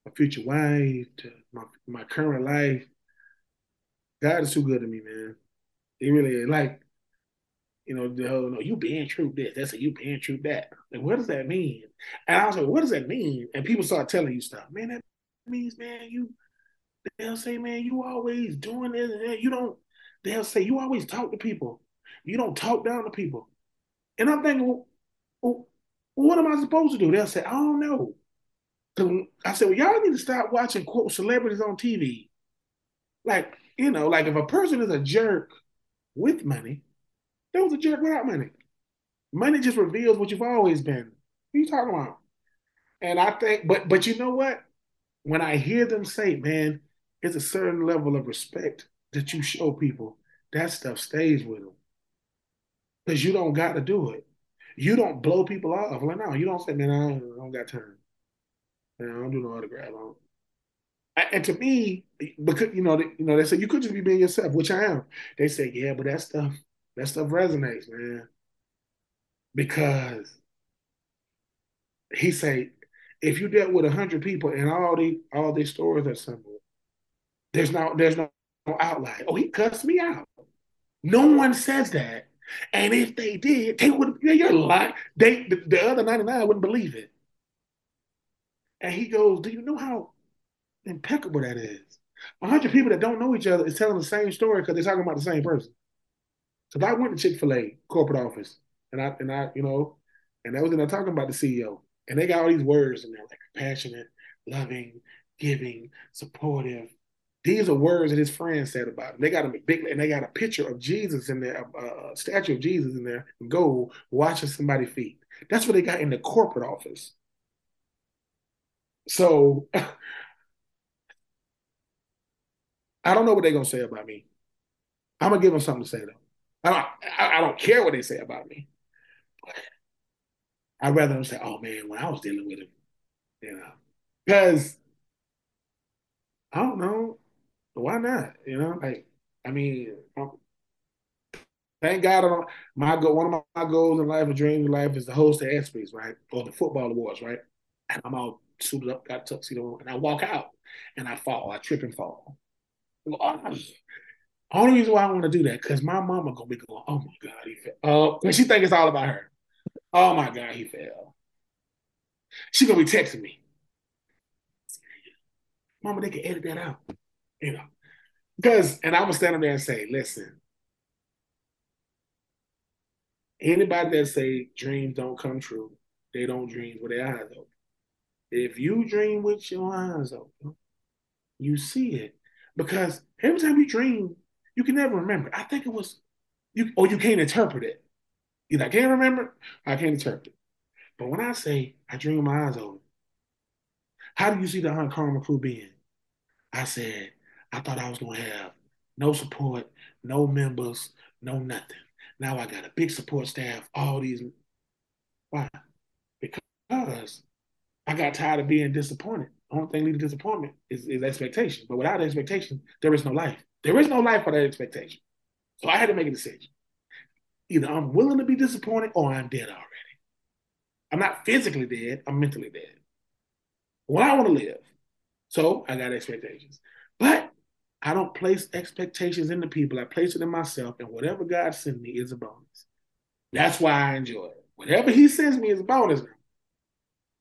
my future wife to my my current life. God is too good to me, man. He really is. Like, you know, the whole no, you being true this. That's a you being true that. Like, what does that mean? And I was like, what does that mean? And people start telling you stuff. Man, that means, man, you they'll say, man, you always doing this. and that. You don't, they'll say, you always talk to people. You don't talk down to people. And I'm thinking, well, what am I supposed to do? They'll say, I don't know. I said, well, y'all need to stop watching quote celebrities on TV. Like, you know, like if a person is a jerk with money, they was a jerk without money. Money just reveals what you've always been. What you talking about? And I think, but but you know what? When I hear them say, man, it's a certain level of respect that you show people, that stuff stays with them. Because you don't got to do it. You don't blow people off. Like, no, you don't say, man, I don't, I don't got time. Man, I don't do no autograph. On. And to me, because you know, they, you know, they say you could just be being yourself, which I am. They say, yeah, but that stuff, that stuff resonates, man. Because he say, if you dealt with hundred people and all the all these stories are similar, there's no there's no, outline. Oh, he cussed me out. No one says that. And if they did, they would. You're lying. They the, the other ninety nine wouldn't believe it. And he goes, "Do you know how impeccable that is. A hundred people that don't know each other is telling the same story because they're talking about the same person. So if I went to Chick Fil A corporate office and I and I you know, and that was in there talking about the CEO, and they got all these words in there like compassionate, loving, giving, supportive. These are words that his friends said about him. They got him a big and they got a picture of Jesus in there, a, a statue of Jesus in there, gold, washing somebody's feet. That's what they got in the corporate office. So I don't know what they're gonna say about me. I'm gonna give them something to say though. I don't, I, I don't care what they say about me. I'd rather them say, "Oh man, when I was dealing with him," you know, because I don't know why not. You know, like I mean, thank God, I my goal, one of my goals in life, a dream in life, is to host the ESPYS, right, or the football awards, right. And I'm all suited up, got tuxedo, and I walk out, and I fall, I trip and fall. Only reason why I want to do that because my mama gonna be going, oh my god, he fell. Uh, she think it's all about her. Oh my god, he fell. She gonna be texting me, Mama, they can edit that out, you know, because and I'm gonna stand up there and say, listen, anybody that say dreams don't come true, they don't dream with their eyes open. If you dream with your eyes open, you see it. Because every time you dream, you can never remember. I think it was you or you can't interpret it. Know, I can't remember, I can't interpret it. But when I say I dream with my eyes open, how do you see the Uncommon Crew being? I said, I thought I was gonna have no support, no members, no nothing. Now I got a big support staff, all these. Why? Because I got tired of being disappointed The only thing leading to disappointment is, is expectation. But without expectation, there is no life. There is no life without expectation. So I had to make a decision. Either I'm willing to be disappointed or I'm dead already. I'm not physically dead, I'm mentally dead. Well, I want to live. So I got expectations. But I don't place expectations in the people. I place it in myself, and whatever God sends me is a bonus. That's why I enjoy it. Whatever He sends me is a bonus.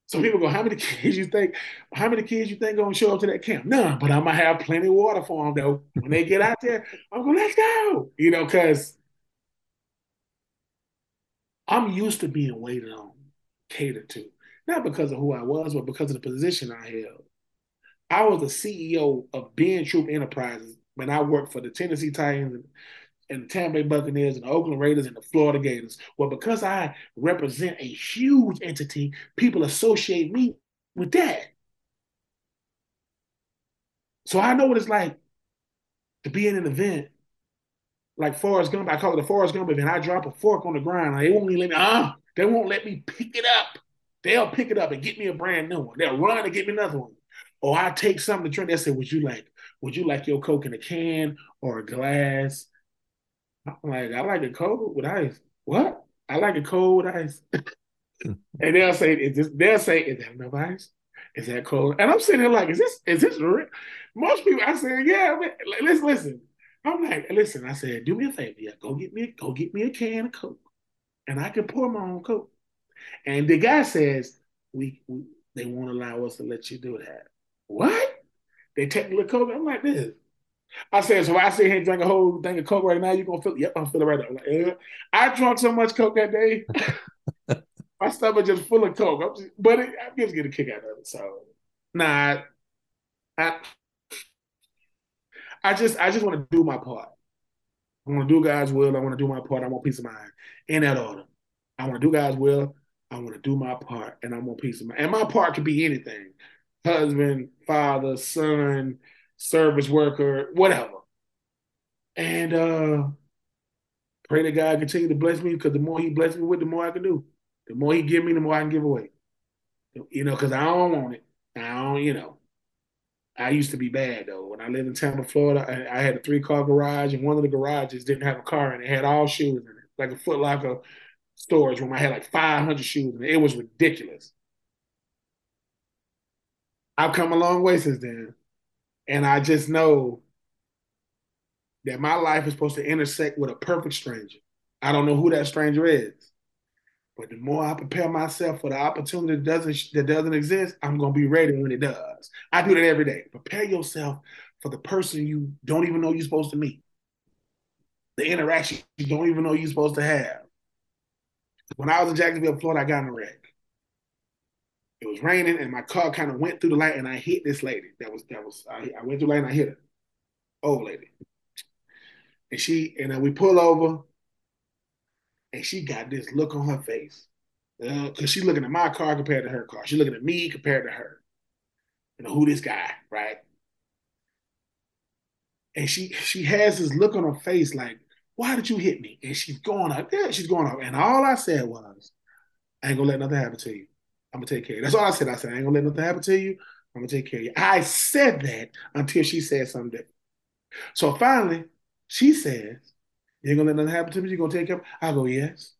So people go, how many kids you think, how many kids you think gonna show up to that camp? None, but I'm gonna have plenty of water for them though. When they get out there, I'm to let's go. You know, because I'm used to being waited on, catered to. not because of who I was, but because of the position I held. I was the CEO of Ben Troupe Enterprises when I worked for the Tennessee Titans and, and the Tampa Bay Buccaneers and the Oakland Raiders and the Florida Gators. Well, because I represent a huge entity, people associate me with that. So I know what it's like to be in an event like Forrest Gump. I call it the Forrest Gump event. I drop a fork on the ground. They won't let me, uh, they won't let me pick it up. They'll pick it up and get me a brand new one. They'll run and get me another one. Or I take something to drink. They say, Would you like, would you like your Coke in a can or a glass? I'm like, I like a Coke with ice. What? I like a cold with ice. and they'll say, is this, they'll say, is that enough ice? Is that cold? And I'm sitting there like, is this is this real? Most people, I said, yeah, let's listen. I'm like, listen, I said, do me a favor, yeah, go get me, go get me a can of Coke, and I can pour my own Coke. And the guy says, we, we they won't allow us to let you do that. What? They take me Coke. I'm like this. I said, so I sit here and drink a whole thing of Coke right now. You gonna feel? Yep, I'm feeling right. I'm like, yeah. I drank so much Coke that day. my stomach just full of Coke. I'm just, but it, I'm just get a kick out of it. So, nah, I, I just, I just want to do my part. I want to do God's will. I want to do my part. I want peace of mind in that order. I want to do God's will. I want to do my part, and I want peace of mind. And my part could be anything: husband, father, son, service worker, whatever. And uh pray that God continue to bless me because the more He bless me with, the more I can do. The more He give me, the more I can give away. You know, because I don't want it. I don't, you know. I used to be bad though. When I lived in Tampa, Florida, I, I had a three car garage, and one of the garages didn't have a car, and it had all shoes in it, like a Foot Locker storage room. I had like 500 shoes, and it. it was ridiculous. I've come a long way since then. And I just know that my life is supposed to intersect with a perfect stranger. I don't know who that stranger is. But the more I prepare myself for the opportunity that doesn't that doesn't exist, I'm gonna be ready when it does. I do that every day. Prepare yourself for the person you don't even know you're supposed to meet, the interaction you don't even know you're supposed to have. When I was in Jacksonville, Florida, I got in a wreck. It was raining, and my car kind of went through the light, and I hit this lady. That was that was I, I went through the light, and I hit her, old lady, and she and then we pull over, and she got this look on her face, uh, she's looking at my car compared to her car. She's looking at me compared to her. You know who this guy, right? And she she has this look on her face like, why did you hit me? And she's going up, yeah, she's going up. And all I said was, I ain't gonna let nothing happen to you. I'm gonna take care of you. That's all I said. I said, I ain't gonna let nothing happen to you. I'm gonna take care of you. I said that until she said something. So finally, she says, You ain't gonna let nothing happen to me, you're gonna take care of me? I go, Yes.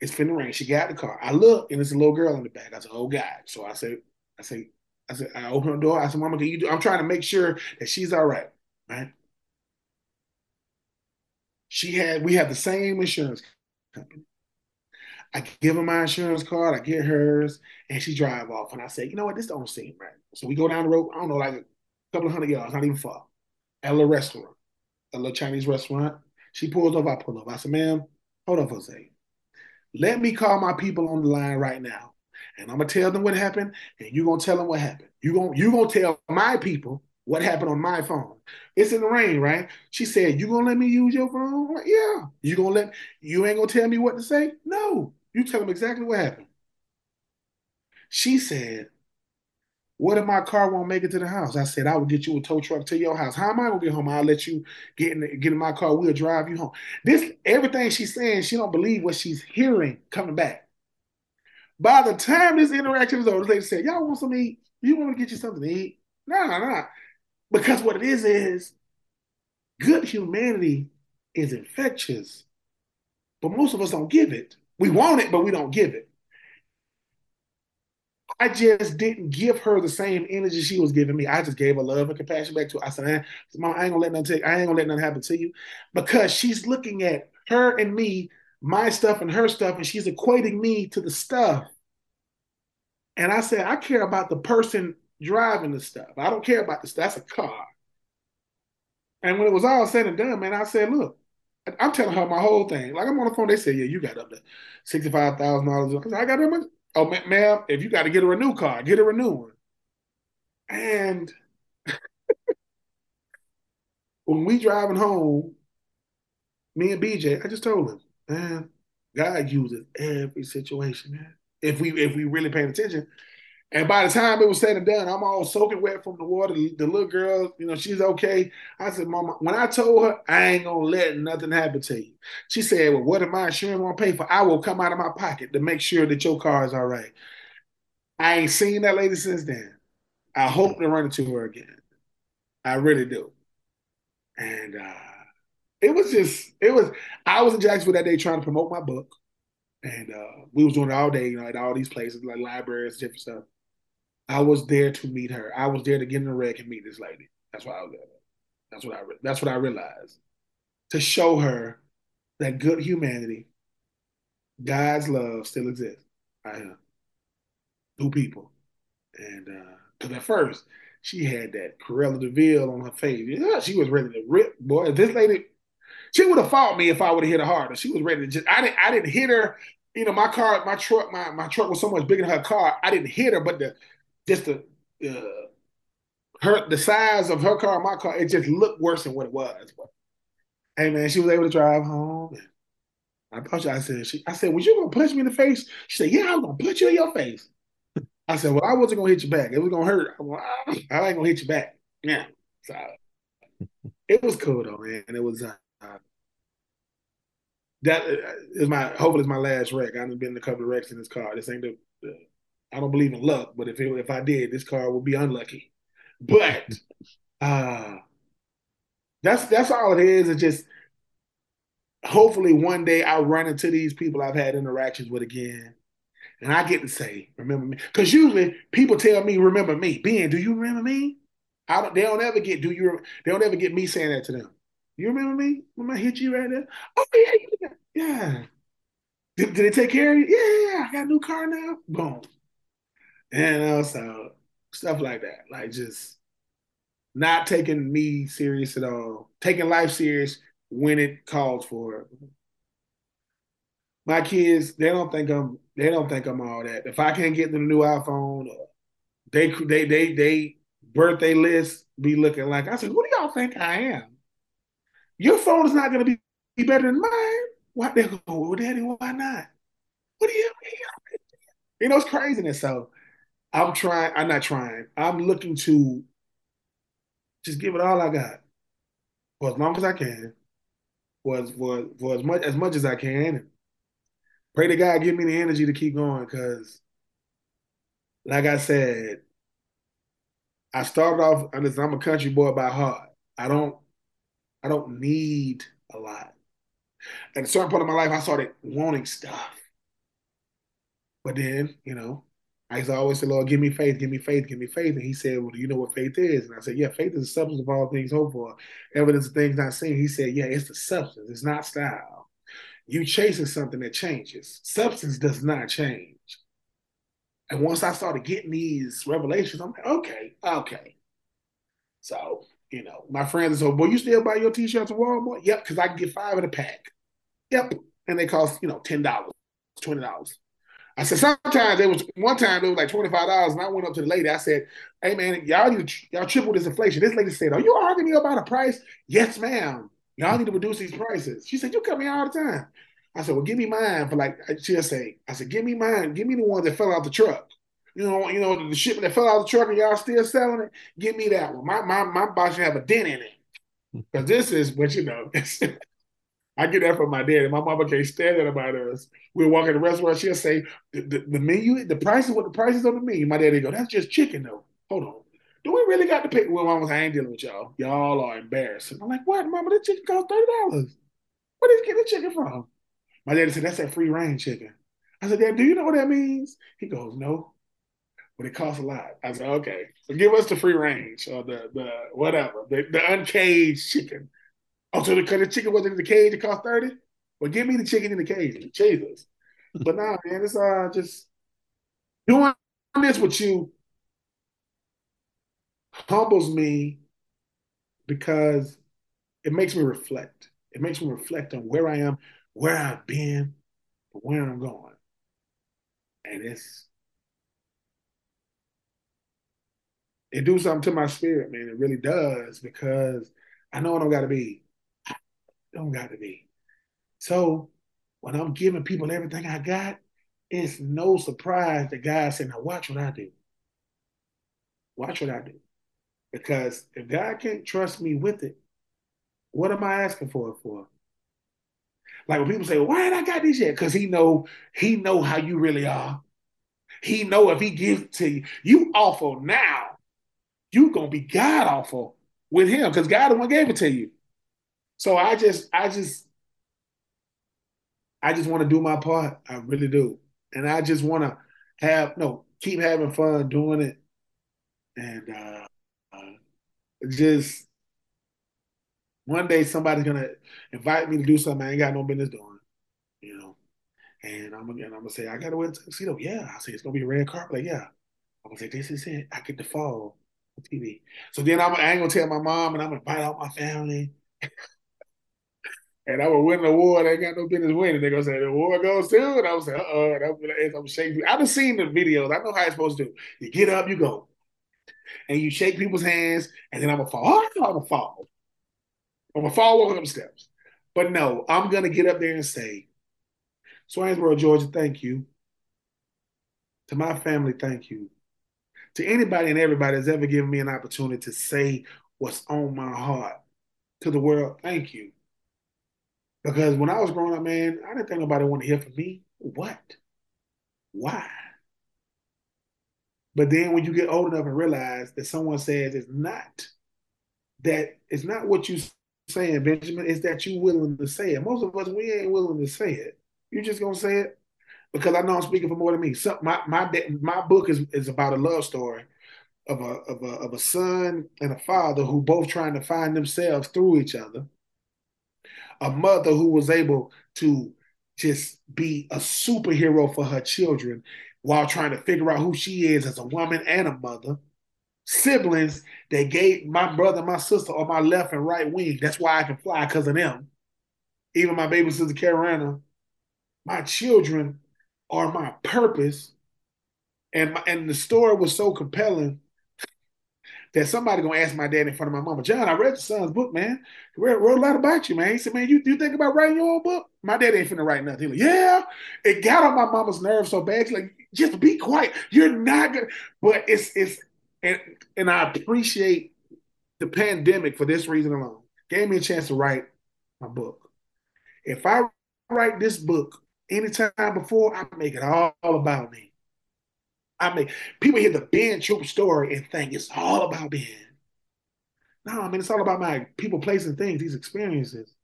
It's finna rain. She got the car. I look and it's a little girl in the back. I said, Oh God. So I said, I say, I said, I open the door. I said, Mama, can you do? I'm trying to make sure that she's all right. Right. She had, we have the same insurance company. I give her my insurance card, I get hers, and she drive off. And I say, you know what, this don't seem right. So we go down the road, I don't know, like a couple of hundred yards, not even far, at a little restaurant, a little Chinese restaurant. She pulls up, I pull up. I said, ma'am, hold on for a second. Let me call my people on the line right now. And I'm gonna tell them what happened, and you're gonna tell them what happened. You're gonna you gonna tell my people what happened on my phone. It's in the rain, right? She said, You gonna let me use your phone? Like, yeah. You gonna let you ain't gonna tell me what to say? No. You tell them exactly what happened. She said, What if my car won't make it to the house? I said, I will get you a tow truck to your house. How am I gonna get home? I'll let you get in, get in my car. We'll drive you home. This everything she's saying, she don't believe what she's hearing coming back. By the time this interaction is over, the lady said, Y'all want some to eat? You want to get you something to eat? No, no, no. Because what it is is good humanity is infectious, but most of us don't give it. We want it, but we don't give it. I just didn't give her the same energy she was giving me. I just gave her love and compassion back to her. I said, Mom, I ain't gonna let nothing take, I ain't gonna let nothing happen to you. Because she's looking at her and me, my stuff and her stuff, and she's equating me to the stuff. And I said, I care about the person driving the stuff. I don't care about stuff. That's a car. And when it was all said and done, man, I said, look, I'm telling her my whole thing. Like I'm on the phone, they say, "Yeah, you got up to sixty five thousand dollars." I got that much. Oh, ma'am, if you got to get her a new car, get her a new one. And when we driving home, me and BJ, I just told him, man, God uses every situation, man. If we if we really paying attention. And by the time it was said and done, I'm all soaking wet from the water. The little girl, you know, she's okay. I said, Mama, when I told her I ain't gonna let nothing happen to you, she said, Well, what am I insurance gonna pay for? I will come out of my pocket to make sure that your car is all right. I ain't seen that lady since then. I hope to run into her again. I really do. And uh it was just, it was, I was in Jacksonville that day trying to promote my book. And uh, we was doing it all day, you know, at all these places like libraries, different stuff. I was there to meet her. I was there to get in the wreck and meet this lady. That's why I was there. That's what I. That's what I realized. To show her that good humanity, God's love still exists. I am two people, and because uh, at first she had that Cruella de Vil on her face. Yeah, she was ready to rip. Boy, this lady, she would have fought me if I would have hit her harder. She was ready to just. I didn't. I didn't hit her. You know, my car, my truck, my my truck was so much bigger than her car. I didn't hit her, but the just the uh, her the size of her car, my car, it just looked worse than what it was. But hey man, she was able to drive home. I thought I said she, I said, was you gonna punch me in the face? She said, Yeah, I'm gonna punch you in your face. I said, Well, I wasn't gonna hit you back. It was gonna hurt. I'm like, I ain't gonna hit you back. Yeah. So it was cool though, man. It was uh, that uh, my hopefully it's my last wreck. I've been in a couple of wrecks in this car. This ain't the, the I don't believe in luck, but if it, if I did, this car would be unlucky. But uh that's that's all it is. It's just hopefully one day I'll run into these people I've had interactions with again. And I get to say, remember me. Because usually people tell me, remember me. Ben, do you remember me? I don't they don't ever get do you they don't ever get me saying that to them. You remember me? When I hit you right there? Oh yeah, yeah. Did, did they take care of you? Yeah, Yeah, I got a new car now. Boom. And also stuff like that. Like just not taking me serious at all. Taking life serious when it calls for it. My kids, they don't think I'm they don't think I'm all that. If I can't get them a new iPhone, they they they they birthday list be looking like I said, what do y'all think I am? Your phone is not gonna be, be better than mine. Why they go, well, daddy, why not? What do you mean? You know, it's craziness. So I'm trying. I'm not trying. I'm looking to just give it all I got for as long as I can, for as, for, for as much as much as I can. Pray to God give me the energy to keep going, because, like I said, I started off. I'm a country boy by heart. I don't. I don't need a lot. At a certain point of my life, I started wanting stuff. But then, you know, I used to always say, Lord, give me faith, give me faith, give me faith. And he said, Well, do you know what faith is? And I said, Yeah, faith is the substance of all things hoped for, evidence of things not seen. He said, Yeah, it's the substance, it's not style. You chasing something that changes. Substance does not change. And once I started getting these revelations, I'm like, okay, okay. So, you know, my friends said, Well, you still buy your t-shirts at Walmart? Yep, because I can get five in a pack. Yep. And they cost, you know, $10, $20. I said sometimes there was one time it was like twenty five dollars, and I went up to the lady. I said, "Hey man, y'all need y'all triple this inflation." This lady said, "Are you arguing me about a price?" Yes, ma'am. Y'all need to reduce these prices. She said, "You come here all the time." I said, "Well, give me mine for like." She'll say, "I said, give me mine. Give me the ones that fell out the truck. You know, you know the shipment that fell out the truck, and y'all still selling it. Give me that one. My my my box should have a dent in it because this is what you know." I get that from my dad, and my mama can't stand that about us. We'll walk in the restaurant, she'll say, the, the, the menu, the prices, what the prices on the menu. My daddy go, that's just chicken though. Hold on. Do we really got to pay? Well, mama, I ain't dealing with y'all. Y'all are embarrassing. I'm like, what, mama? This chicken thirty dollars. Where did you get the chicken from? My daddy said, that's that free range chicken. I said, Dad, do you know what that means? He goes, no, but it costs a lot. I said, okay, so give us the free range or the the whatever, the, the uncaged chicken. Oh, so the, the chicken wasn't in the cage, it cost 30? Well, give me the chicken in the cage. Jesus. but nah, man, it's uh just doing this with you humbles me because it makes me reflect. It makes me reflect on where I am, where I've been, where I'm going. and it's it do something to my spirit, man. It really does because I know it don't got to be. Don't got to be. So when I'm giving people everything I got, it's no surprise that God said, "Now watch what I do. Watch what I do." Because if God can't trust me with it, what am I asking for it for? Like when people say, "Why ain't I got this yet?" Because he know he know how you really are. He know if he gives to you, you awful now you gonna be god awful with him because God the one gave it to you. So I just, I just, I just want to do my part. I really do, and I just want to have no keep having fun doing it, and uh, uh, just one day somebody's gonna invite me to do something I ain't got no business doing, you know. And I'm gonna, and I'm gonna say I gotta wear a tuxedo. Yeah, I say it's gonna be a red carpet. Like, yeah, I'm gonna say this is it. I get to fall on TV. So then I'm, I ain't gonna tell my mom, and I'm gonna invite out my family. and I would win an award. I ain't got no business winning. They're gonna say the award goes to, and I was like, uh oh, I'm, I'm shaking. I've been seen the videos. I know how it's supposed to do. You get up, you go, and you shake people's hands, and then I'm gonna fall. Oh, I'm gonna fall. I'm gonna fall walking up steps. But no, I'm gonna get up there and say, Swainsboro, Georgia, thank you. To my family, thank you to anybody and everybody that's ever given me an opportunity to say what's on my heart to the world, thank you. Because when I was growing up, man, I didn't think nobody wanted to hear from me. What? Why? But then when you get old enough and realize that someone says it's not that it's not what you saying, Benjamin, it's that you willing to say it. Most of us we ain't willing to say it. You just gonna say it because I know I'm speaking for more than me. So my my my book is is about a love story of a of a of a son and a father who both trying to find themselves through each other. A mother who was able to just be a superhero for her children while trying to figure out who she is as a woman and a mother. Siblings that gave my brother, my sister on my left and right wing. That's why I can fly because of them. Even my baby sister Carolina, my children are my purpose. And my, and the story was so compelling that somebody gonna ask my dad in front of my mama, John, I read your son's book, man. He wrote, wrote a lot about you, man. He said, man, you, you think about writing your own book? My dad ain't finna write nothing. He like, yeah. It got on my mama's nerves so bad. She's like, just be quiet. You're not gonna. But it's it's and and I appreciate the pandemic for this reason alone. Gave me a chance to write my book. If I write this book anytime before, I make it all about me. I mean, people hear the Ben Troupe story and think it's all about Ben. No, I mean it's all about my people, places, things, these experiences.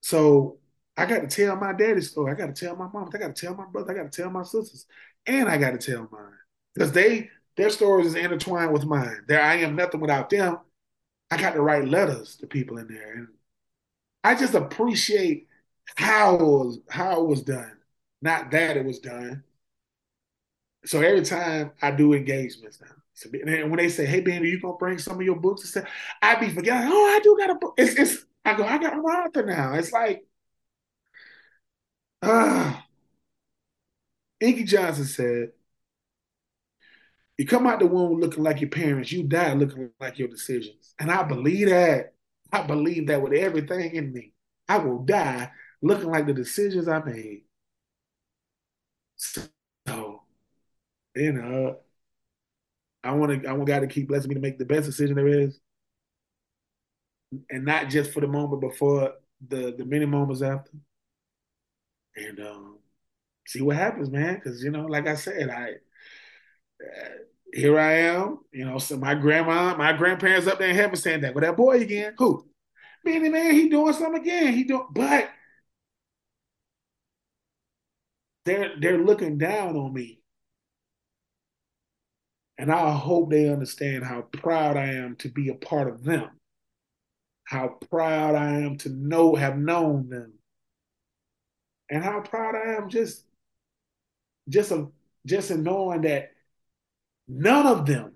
So I got to tell my daddy's story. I got to tell my mom. I got to tell my brother. I got to tell my sisters, and I got to tell mine because they their stories is intertwined with mine. There, I am nothing without them. I got to write letters to people in there, and I just appreciate how it was how it was done, not that it was done. So every time I do engagements now, so, and when they say, "Hey, Ben, are you gonna bring some of your books?" and stuff, I be forgetting. Oh, I do got a book. It's, it's I go, I got a author now. It's like, ah. Uh, Inky Johnson said, "You come out the womb looking like your parents. You die looking like your decisions." And I believe that. I believe that with everything in me. I will die looking like the decisions I made. You know, I want to. I want God to keep blessing me to make the best decision there is, and not just for the moment, but for the the many moments after. And um, see what happens, man. Because you know, like I said, I uh, here I am. You know, so my grandma, my grandparents up there in heaven saying that. with that boy again, who? Benny man, he doing something again. He doing, but they're they're looking down on me. And I hope they understand how proud I am to be a part of them. How proud I am to know have known them. And how proud I am just just a, just in knowing that none of them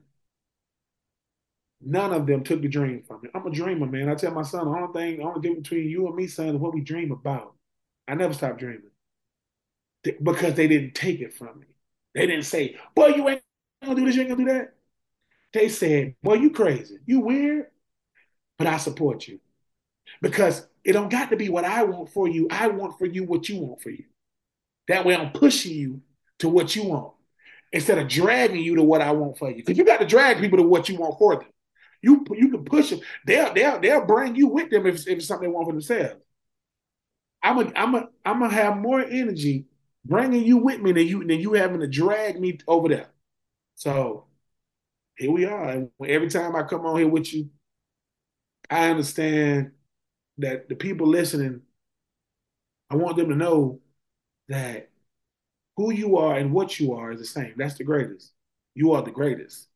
none of them took the dream from me. I'm a dreamer, man. I tell my son, the only thing, the only difference between you and me, son, is what we dream about. I never stop dreaming. because they didn't take it from me. They didn't say, boy, you ain't gonna do this, you ain't gonna do that. They said, boy, you crazy. You weird, but I support you. Because it don't got to be what I want for you. I want for you what you want for you. That way I'm pushing you to what you want instead of dragging you to what I want for you. Because you got to drag people to what you want for them. You you can push them. They'll they'll they'll bring you with them if, if it's something they want for themselves. I'm a I'm a I'm gonna have more energy bringing you with me than you than you having to drag me over there. So here we are. And every time I come on here with you, I understand that the people listening, I want them to know that who you are and what you are is the same. That's the greatest. You are the greatest.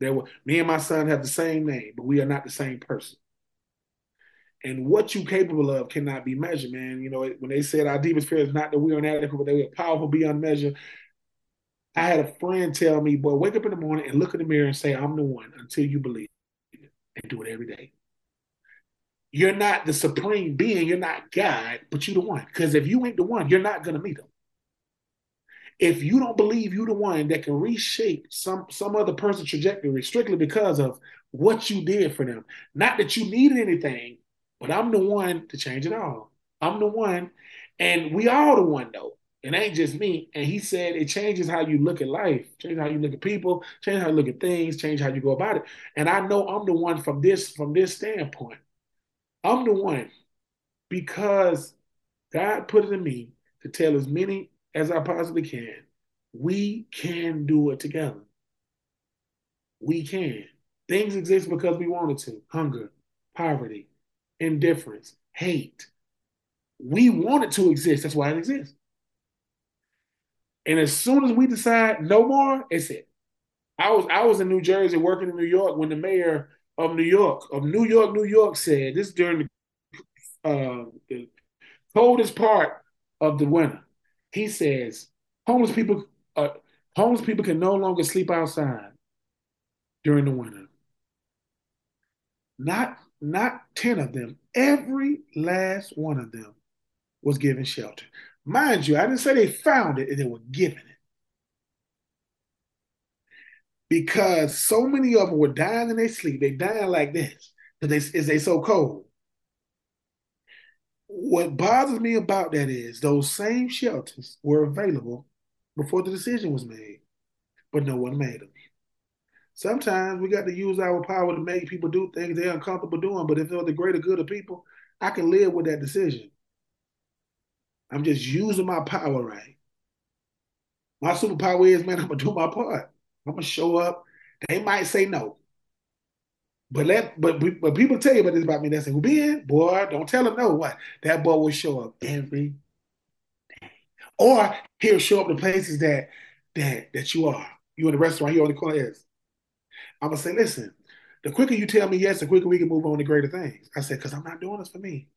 There were me and my son have the same name, but we are not the same person. And what you capable of cannot be measured, man. You know, when they said our deepest fear is not that we are inadequate, but that we are powerful beyond measure. I had a friend tell me, boy, wake up in the morning and look in the mirror and say, I'm the one until you believe it. And do it every day. You're not the supreme being, you're not God, but you're the one. Because if you ain't the one, you're not gonna meet him if you don't believe you're the one that can reshape some some other person's trajectory strictly because of what you did for them, not that you needed anything, but I'm the one to change it all. I'm the one, and we all the one though. It ain't just me. And he said it changes how you look at life, change how you look at people, change how you look at things, change how you go about it. And I know I'm the one from this from this standpoint. I'm the one because God put it in me to tell as many as I possibly can. We can do it together. We can. Things exist because we wanted to hunger, poverty, indifference, hate. We want it to exist. That's why it exists. And as soon as we decide no more, it's it. I was I was in New Jersey working in New York when the mayor of New York of New York, New York said this during the, uh, the coldest part of the winter he says homeless people uh, homeless people can no longer sleep outside during the winter. Not not 10 of them, every last one of them was given shelter. Mind you, I didn't say they found it, and they were given it. Because so many of them were dying in their sleep. They dying like this because they, is they so cold what bothers me about that is those same shelters were available before the decision was made, but no one made them. Sometimes we got to use our power to make people do things they're uncomfortable doing, but if they're the greater good of people, I can live with that decision. I'm just using my power right. My superpower is, man, I'm gonna do my part. I'm gonna show up. They might say no. But let but but people tell you about this about me. They say, "Well, Ben, boy, don't tell them no." What that boy will show up every day, or he'll show up to places that that that you are. You in the restaurant, you on the corner. Yes, I'm gonna say, listen. The quicker you tell me yes, the quicker we can move on to greater things. I said, because I'm not doing this for me.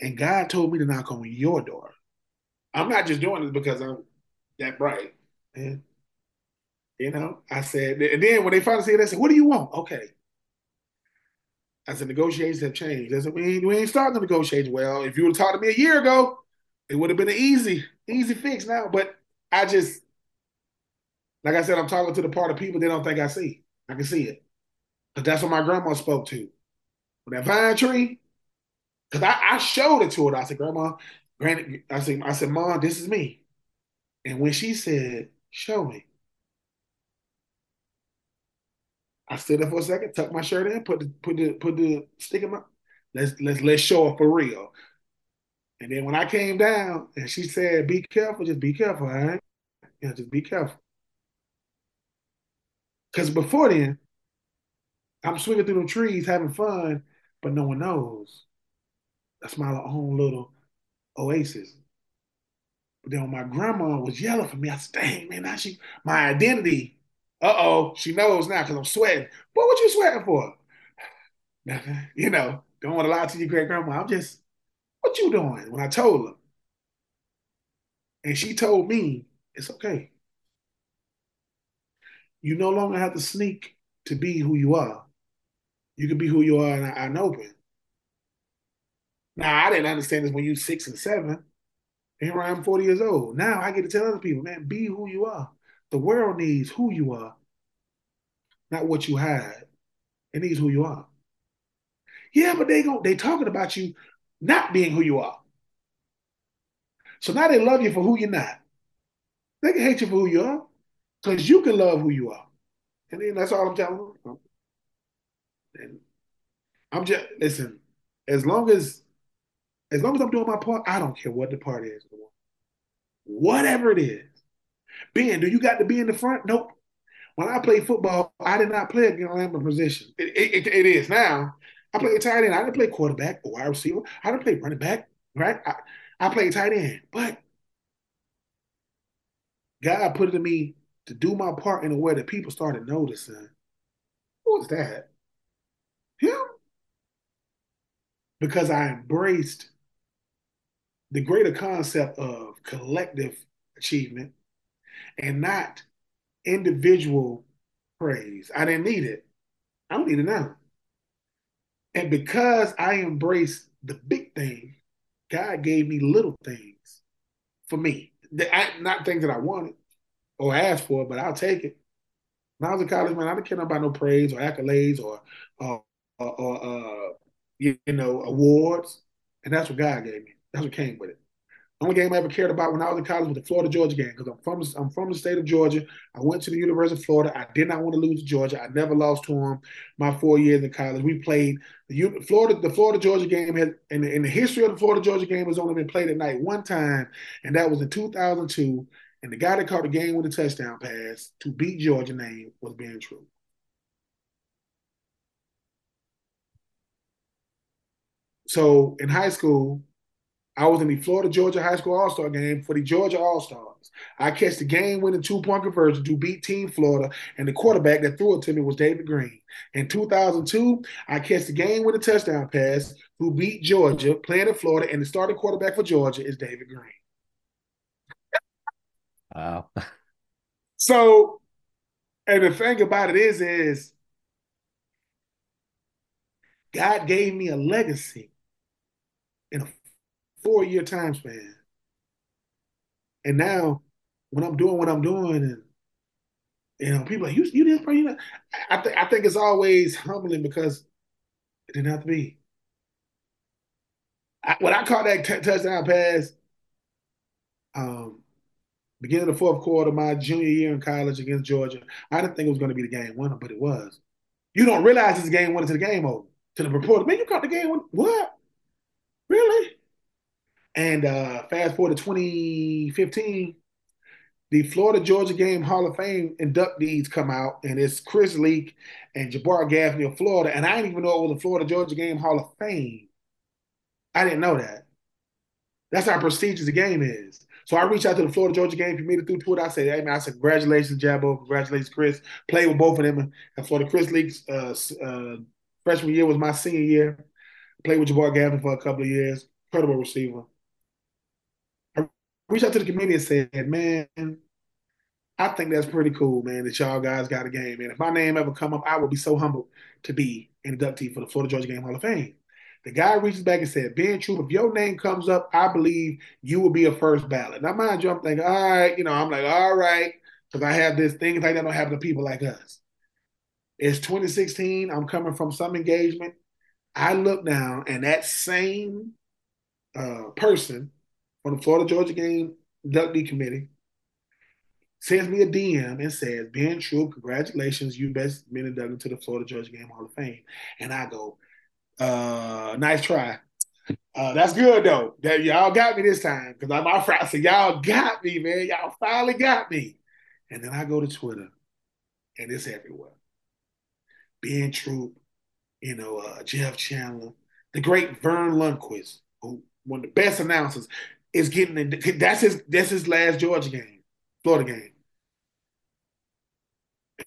And God told me to knock on your door. I'm not just doing this because I'm that bright. Man. You know, I said, and then when they finally said, they said, what do you want? Okay. I said, negotiations have changed. I said, we ain't, we ain't starting the negotiations. Well, if you would have talked to me a year ago, it would have been an easy, easy fix now. But I just, like I said, I'm talking to the part of people they don't think I see. I can see it. But that's what my grandma spoke to. With that vine tree, because I, I showed it to her. I said, Grandma, granted, I said, I said, Mom, this is me. And when she said, Show me, I stood there for a second, tucked my shirt in, put the put the put the stick in my let's let's let's show up for real. And then when I came down and she said, "Be careful, just be careful, all right? Yeah, just be careful." Because before then, I'm swinging through the trees having fun, but no one knows. That's my own little oasis. But then when my grandma was yelling for me, I said, "Dang man, now she my identity uh oh, she knows now because I'm sweating. What would you sweating for? Nothing. You know, don't want to lie to your great grandma. I'm just, what you doing? When I told her. And she told me, it's okay. You no longer have to sneak to be who you are. You can be who you are and I, open. Now, I didn't understand this when you six and seven. Here I am, 40 years old. Now I get to tell other people, man, be who you are. The world needs who you are, not what you hide. It needs who you are. Yeah, but they go they talking about you not being who you are. So now they love you for who you're not. They can hate you for who you are, because you can love who you are. And then that's all I'm telling them. And I'm just listen, as long as as long as I'm doing my part, I don't care what the part is. Whatever it is. Ben, do you got to be in the front? Nope. When I played football, I did not play a gambling position. It, it, it is now. I played tight end. I didn't play quarterback or wide receiver. I didn't play running back, right? I, I played tight end. But God put it in me to do my part in a way that people started noticing. Who was that? Him? Because I embraced the greater concept of collective achievement and not individual praise. I didn't need it. I don't need it now. And because I embraced the big thing, God gave me little things for me. Not things that I wanted or asked for, but I'll take it. When I was in college, man, I didn't care about no praise or accolades or, or uh, you know, awards. And that's what God gave me. That's what came with it. Only game I ever cared about when I was in college was the Florida Georgia game because I'm from I'm from the state of Georgia. I went to the University of Florida. I did not want to lose to Georgia. I never lost to them my four years in college. We played the Florida the Florida Georgia game had in the, in the history of the Florida Georgia game has only been played at night one time, and that was in 2002. And the guy that caught the game with a touchdown pass to beat Georgia name was Ben Troupe. So in high school, I was in the Florida Georgia High School All Star game for the Georgia All Stars. I catch the game winning two point conversion to beat Team Florida, and the quarterback that threw it to me was David Greene. In 2002, I catch the game with a touchdown pass who beat Georgia, playing in Florida, and the starting quarterback for Georgia is David Greene. Wow. so, and the thing about it is, is God gave me a legacy four year time span. And now when I'm doing what I'm doing and you know, people like, you, you this, bro, you know, I, th- I think it's always humbling because it didn't have to be. I, when I caught that t- touchdown pass, um, beginning of the fourth quarter, my junior year in college against Georgia, I didn't think it was going to be the game winner, but it was. You don't realize it's a game winner to the game over. To the reporter, man, you caught the game winner. What? And uh, fast forward to 2015, the Florida Georgia Game Hall of Fame inductees come out, and it's Chris Leak and Jabbar Gaffney of Florida. And I didn't even know it was the Florida Georgia Game Hall of Fame. I didn't know that. That's how prestigious the game is. So I reached out to the Florida Georgia game committee through Twitter. I said, "Hey man, I said congratulations, Jabbo, congratulations, Chris. Played with both of them. And Florida Chris Leak's uh, uh, freshman year was my senior year. Played with Jabbar Gaffney for a couple of years. Incredible receiver reached out to the committee and said, man, I think that's pretty cool, man, that y'all guys got a game. And if my name ever come up, I would be so humbled to be inductee for the Florida Georgia Game Hall of Fame. The guy reaches back and said, Ben Troupe, if your name comes up, I believe you will be a first ballot. Now, mind you, I'm thinking, all right, you know, I'm like, all right, because I have this thing like that don't happen to people like us. It's 2016. I'm coming from some engagement. I look down, and that same uh, person on the Florida Georgia game inductee committee sends me a DM and says, Ben Troupe, congratulations, you best been inducted to the Florida Georgia Game Hall of Fame. And I go, uh, nice try. Uh, that's good though. That y'all got me this time because I'm. I said, y'all got me, man. Y'all finally got me. And then I go to Twitter, and it's everywhere. Ben Troupe, you know, uh, Jeff Chandler, the great Verne Lundquist, who one of the best announcers is getting in. That's his. That's his last Georgia game, Florida game.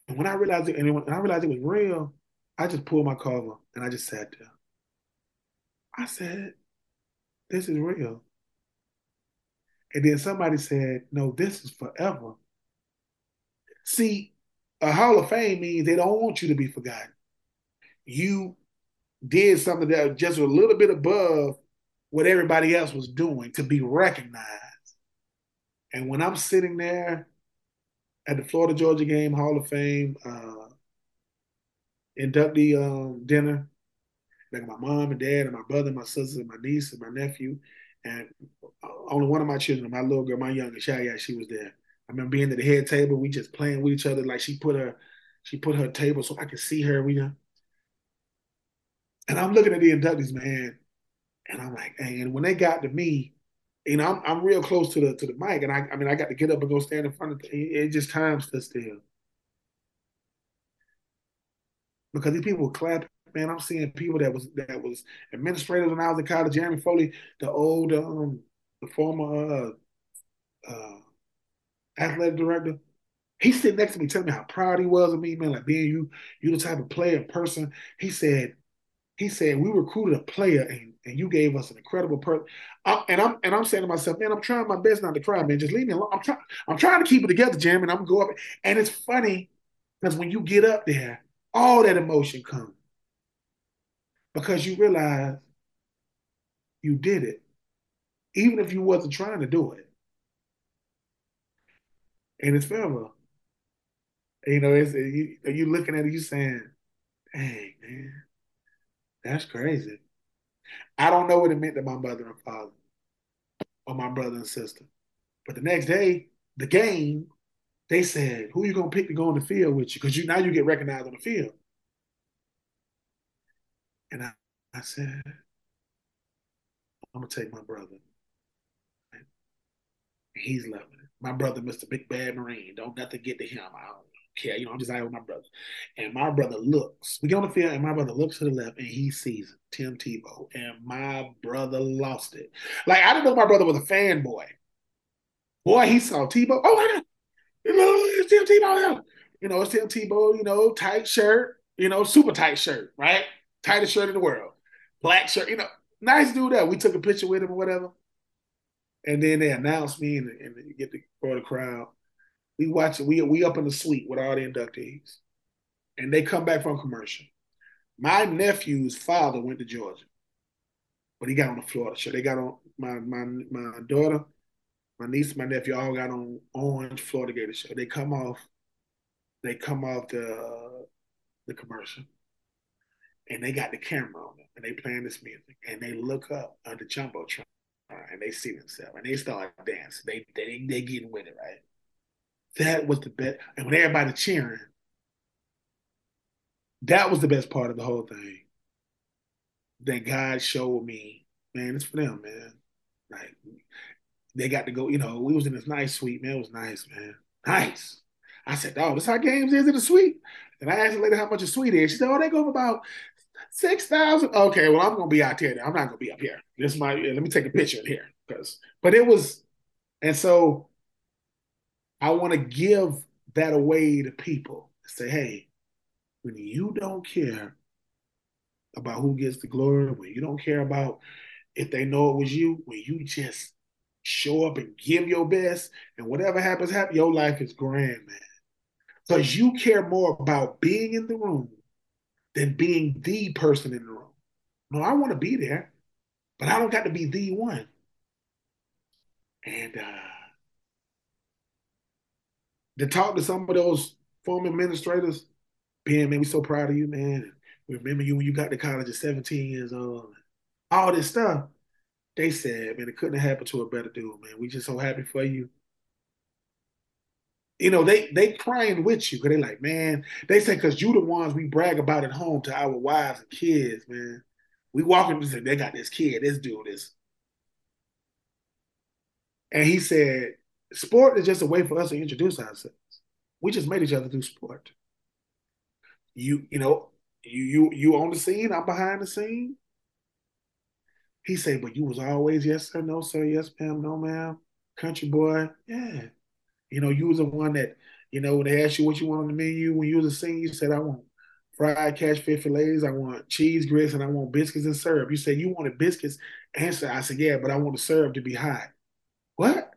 And when I realized it, and when I realized it was real, I just pulled my cover and I just sat there. I said, "This is real." And then somebody said, "No, this is forever." See, a Hall of Fame means they don't want you to be forgotten. You did something that just a little bit above what everybody else was doing to be recognized. And when I'm sitting there at the Florida Georgia game, Hall of Fame, uh, inductee um, dinner, like my mom and dad and my brother, and my sister, and my niece and my nephew, and only one of my children, my little girl, my youngest, Shaya, she was there. I remember being at the head table, we just playing with each other. Like she put her, she put her table so I could see her. We, and I'm looking at the inductees, man, and I'm like, hey, and when they got to me, you know, I'm, I'm real close to the to the mic, and I, I mean, I got to get up and go stand in front of the, it. Just time stood still because these people were clapping. Man, I'm seeing people that was that was administrators when I was in college. Jeremy Foley, the old, um, the former uh, uh, athletic director, he's sitting next to me telling me how proud he was of me, man. Like being you, you the type of player person. He said, he said we recruited a player and, and you gave us an incredible person. And I'm and I'm saying to myself, man, I'm trying my best not to cry, man. Just leave me alone. I'm trying. I'm trying to keep it together, Jim. And I'm going up. And it's funny because when you get up there all that emotion comes because you realize you did it, even if you wasn't trying to do it. And it's forever. You know, it's you, you looking at it, you saying, "Dang, man, that's crazy." I don't know what it meant to my mother and father, or my brother and sister, but the next day, the game they said, "Who you gonna pick to go on the field with you?" Because you now you get recognized on the field. And I, I said, "I'm gonna take my brother." And he's loving it. My brother, Mr. Big Bad Marine, don't nothing get to him. I don't care. You know, I'm just out with my brother. And my brother looks. We get on the field, and my brother looks to the left, and he sees Tim Tebow. And my brother lost it. Like I didn't know my brother was a fanboy. Boy, he saw Tebow. Oh my God it's Tim Tebow. You know, it's Tim Tebow, you know, tight shirt, you know, super tight shirt, right? Tightest shirt in the world. Black shirt, you know, nice dude that. We took a picture with him or whatever. And then they announced me and, and you get the for the crowd. We watch. We we up in the suite with all the inductees. And they come back from commercial. My nephew's father went to Georgia. But he got on the Florida show. They got on my my my daughter my niece, my nephew all got on Orange Florida Gator show. They come off, they come off the the commercial, and they got the camera on them, and they playing this music, and they look up under jumbotron, and they see themselves, and they start dancing. They they they getting with it, right? That was the best, and when everybody cheering, that was the best part of the whole thing. That God showed me, man, it's for them, man. Like they got to go, you know, we was in this nice suite, man. It was nice, man. Nice. I said, oh, this how games is in the suite? And I asked the lady how much a suite is. She said, oh, they go for about six thousand. Okay, well, I'm gonna be out here. I'm not gonna be up here. This might let me take a picture in here. Because but it was, and so I want to give that away to people. Say, hey, when you don't care about who gets the glory, when you don't care about if they know it was you, when you just show up and give your best, and whatever happens, happen. Your life is grand, man. Because you care more about being in the room than being the person in the room. No, I want to be there, but I don't got to be the one. And uh, to talk to some of those former administrators, being man, we so proud of you, man. We remember you when you got to college at 17 years old. All this stuff they said, man, it couldn't have happened to a better dude, man. We just so happy for you. You know, they they crying with you because they like, man, they say because you the ones we brag about at home to our wives and kids, man. We walk in and say, they got this kid, this dude, this. And he said, sport is just a way for us to introduce ourselves. We just made each other do sport. You, you know, you you you on the scene, I'm behind the scene. He said, but you was always yes sir, no sir, yes ma'am, no ma'am, country boy. Yeah. You know, you was the one that, you know, when they asked you what you want on the menu, when you was a senior, you said, I want fried catfish fillets, I want cheese grits, and I want biscuits and syrup. You said you wanted biscuits. Answer, I said, yeah, but I want the syrup to be hot. What?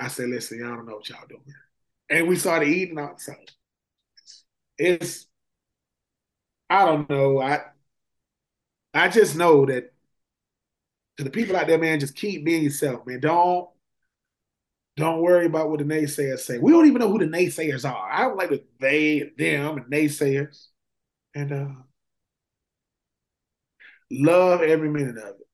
I said, listen, y'all don't know what y'all doing. And we started eating outside. It's, I don't know. I I just know that to the people out there, man, just keep being yourself, man. Don't Don't worry about what the naysayers say. We don't even know who the naysayers are. I don't like the they them and naysayers. And uh love every minute of it.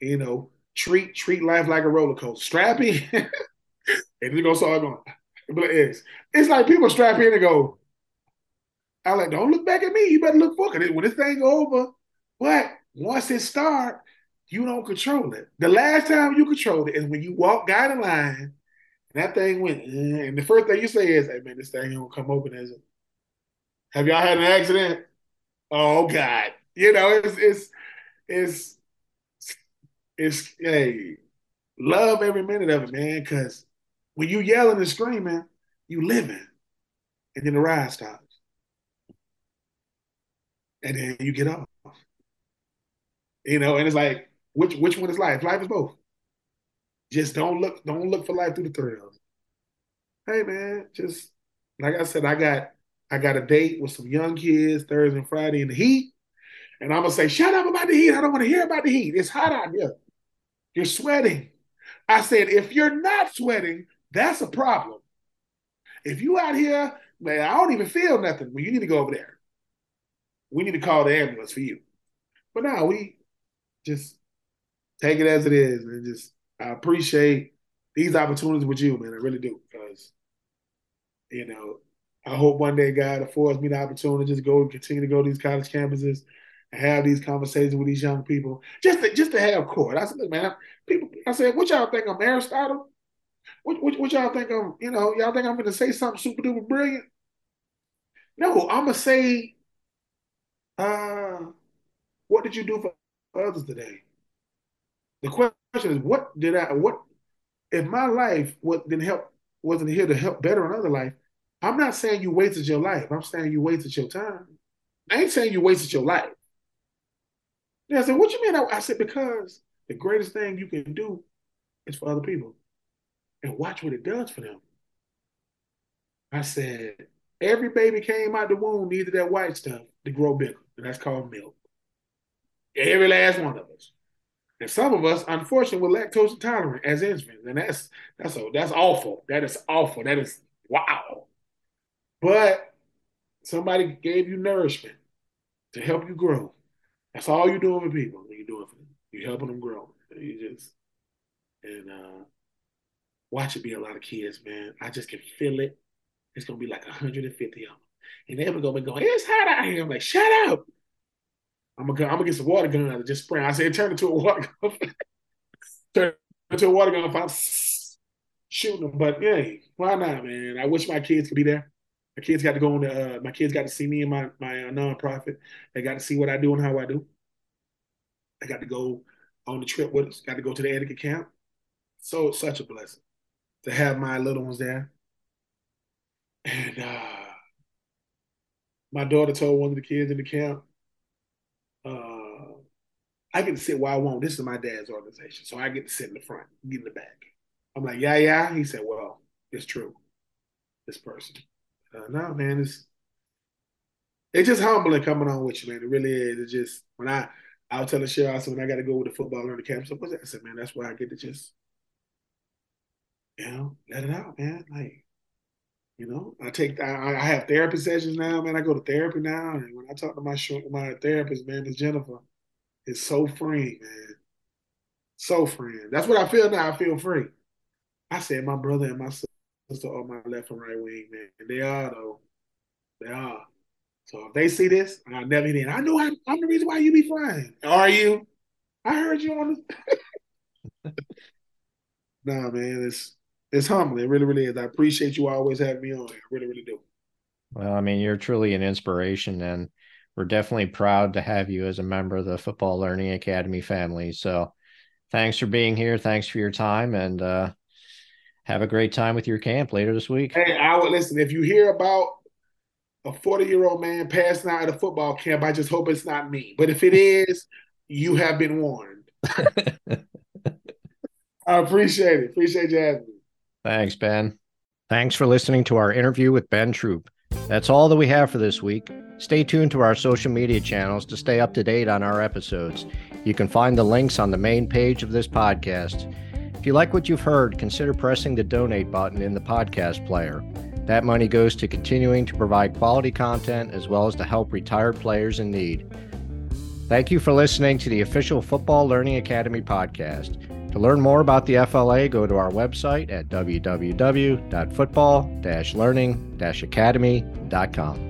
You know, treat treat life like a roller coaster. Strappy, and you go start going. But it's it's like people strap in and go. I like, don't look back at me. You better look forward. When this thing over, but once it start, you don't control it. The last time you controlled it is when you walk down the line and that thing went, eh, and the first thing you say is, hey man, this thing gonna come open, is it? Have y'all had an accident? Oh God. You know, it's it's it's it's hey, love every minute of it, man, because when you yelling and screaming, you living. And then the ride stops. And then you get off. You know, and it's like, which which one is life? Life is both. Just don't look, don't look for life through the thrills. Hey man, just like I said, I got I got a date with some young kids Thursday and Friday in the heat. And I'm gonna say, shut up about the heat. I don't want to hear about the heat. It's hot out here. You're sweating. I said, if you're not sweating, that's a problem. If you out here, man, I don't even feel nothing. Well, you need to go over there. We need to call the ambulance for you. But now we just take it as it is and just I appreciate these opportunities with you, man. I really do. Because, you know, I hope one day God affords me the opportunity to just go and continue to go to these college campuses have these conversations with these young people. Just to, just to have court. I said, look, man, people I said, what y'all think I'm Aristotle? What, what, what y'all think I'm, you know, y'all think I'm gonna say something super duper brilliant? No, I'm gonna say, uh, what did you do for others today? The question is, what did I, what, if my life what didn't help, wasn't here to help better another life, I'm not saying you wasted your life. I'm saying you wasted your time. I ain't saying you wasted your life. I said, what you mean? I, I said, because the greatest thing you can do is for other people and watch what it does for them. I said, every baby came out the womb needed that white stuff to grow bigger, and that's called milk. Every last one of us. And some of us, unfortunately, were lactose intolerant as infants, and that's that's a, that's awful. That is awful. That is wow. But somebody gave you nourishment to help you grow. That's all you're doing for people. You're doing for them. You're helping them grow. You just and uh, watch it be a lot of kids, man. I just can feel it. It's gonna be like 150 of them, and they're gonna be going, "It's hot out here." I'm like, "Shut up." I'm gonna, I'm gonna get some water gun and just spray. I said, turn into a water gun. turn into a water gun if I'm shooting them. But yeah, why not, man? I wish my kids could be there. My kids got to go on the. Uh, my kids got to see me and my my uh, nonprofit. They got to see what I do and how I do. I got to go on the trip with us. Got to go to the etiquette camp. So such a blessing to have my little ones there. And uh, my daughter told one of the kids in the camp, uh, I get to sit where I want. This is my dad's organization. So I get to sit in the front, get in the back. I'm like, yeah, yeah. He said, well, it's true. This person. Uh, no, man, it's it's just humbling coming on with you, man. It really is. It's just when I I was telling Cheryl, I said when I got to go with the football learning camp, so what's that? I said, man, that's why I get to just, you know, let it out, man. Like, you know, I take I, I have therapy sessions now, man. I go to therapy now, and when I talk to my my therapist, man, Miss Jennifer, it's so free, man. So free. That's what I feel now. I feel free. I said my brother and my sister on my left and right wing, man. And they are though. They are. So if they see this, I never did. I know I'm, I'm the reason why you be flying. Are you? I heard you on the. nah, man, it's it's humbling. It really, really is. I appreciate you always having me on. I really, really do. Well, I mean, you're truly an inspiration, and we're definitely proud to have you as a member of the Football Learning Academy family. So, thanks for being here. Thanks for your time, and uh, have a great time with your camp later this week. Hey, I would listen. If you hear about a 40 year old man passing out at a football camp, I just hope it's not me. But if it is, you have been warned. I appreciate it. Appreciate you having me. Thanks, Ben. Thanks for listening to our interview with Ben Troupe. That's all that we have for this week. Stay tuned to our social media channels to stay up to date on our episodes. You can find the links on the main page of this podcast. If you like what you've heard, consider pressing the donate button in the podcast player. That money goes to continuing to provide quality content as well as to help retired players in need. Thank you for listening to the official Football Learning Academy podcast. To learn more about the FLA, go to our website at www.football-learning-academy.com.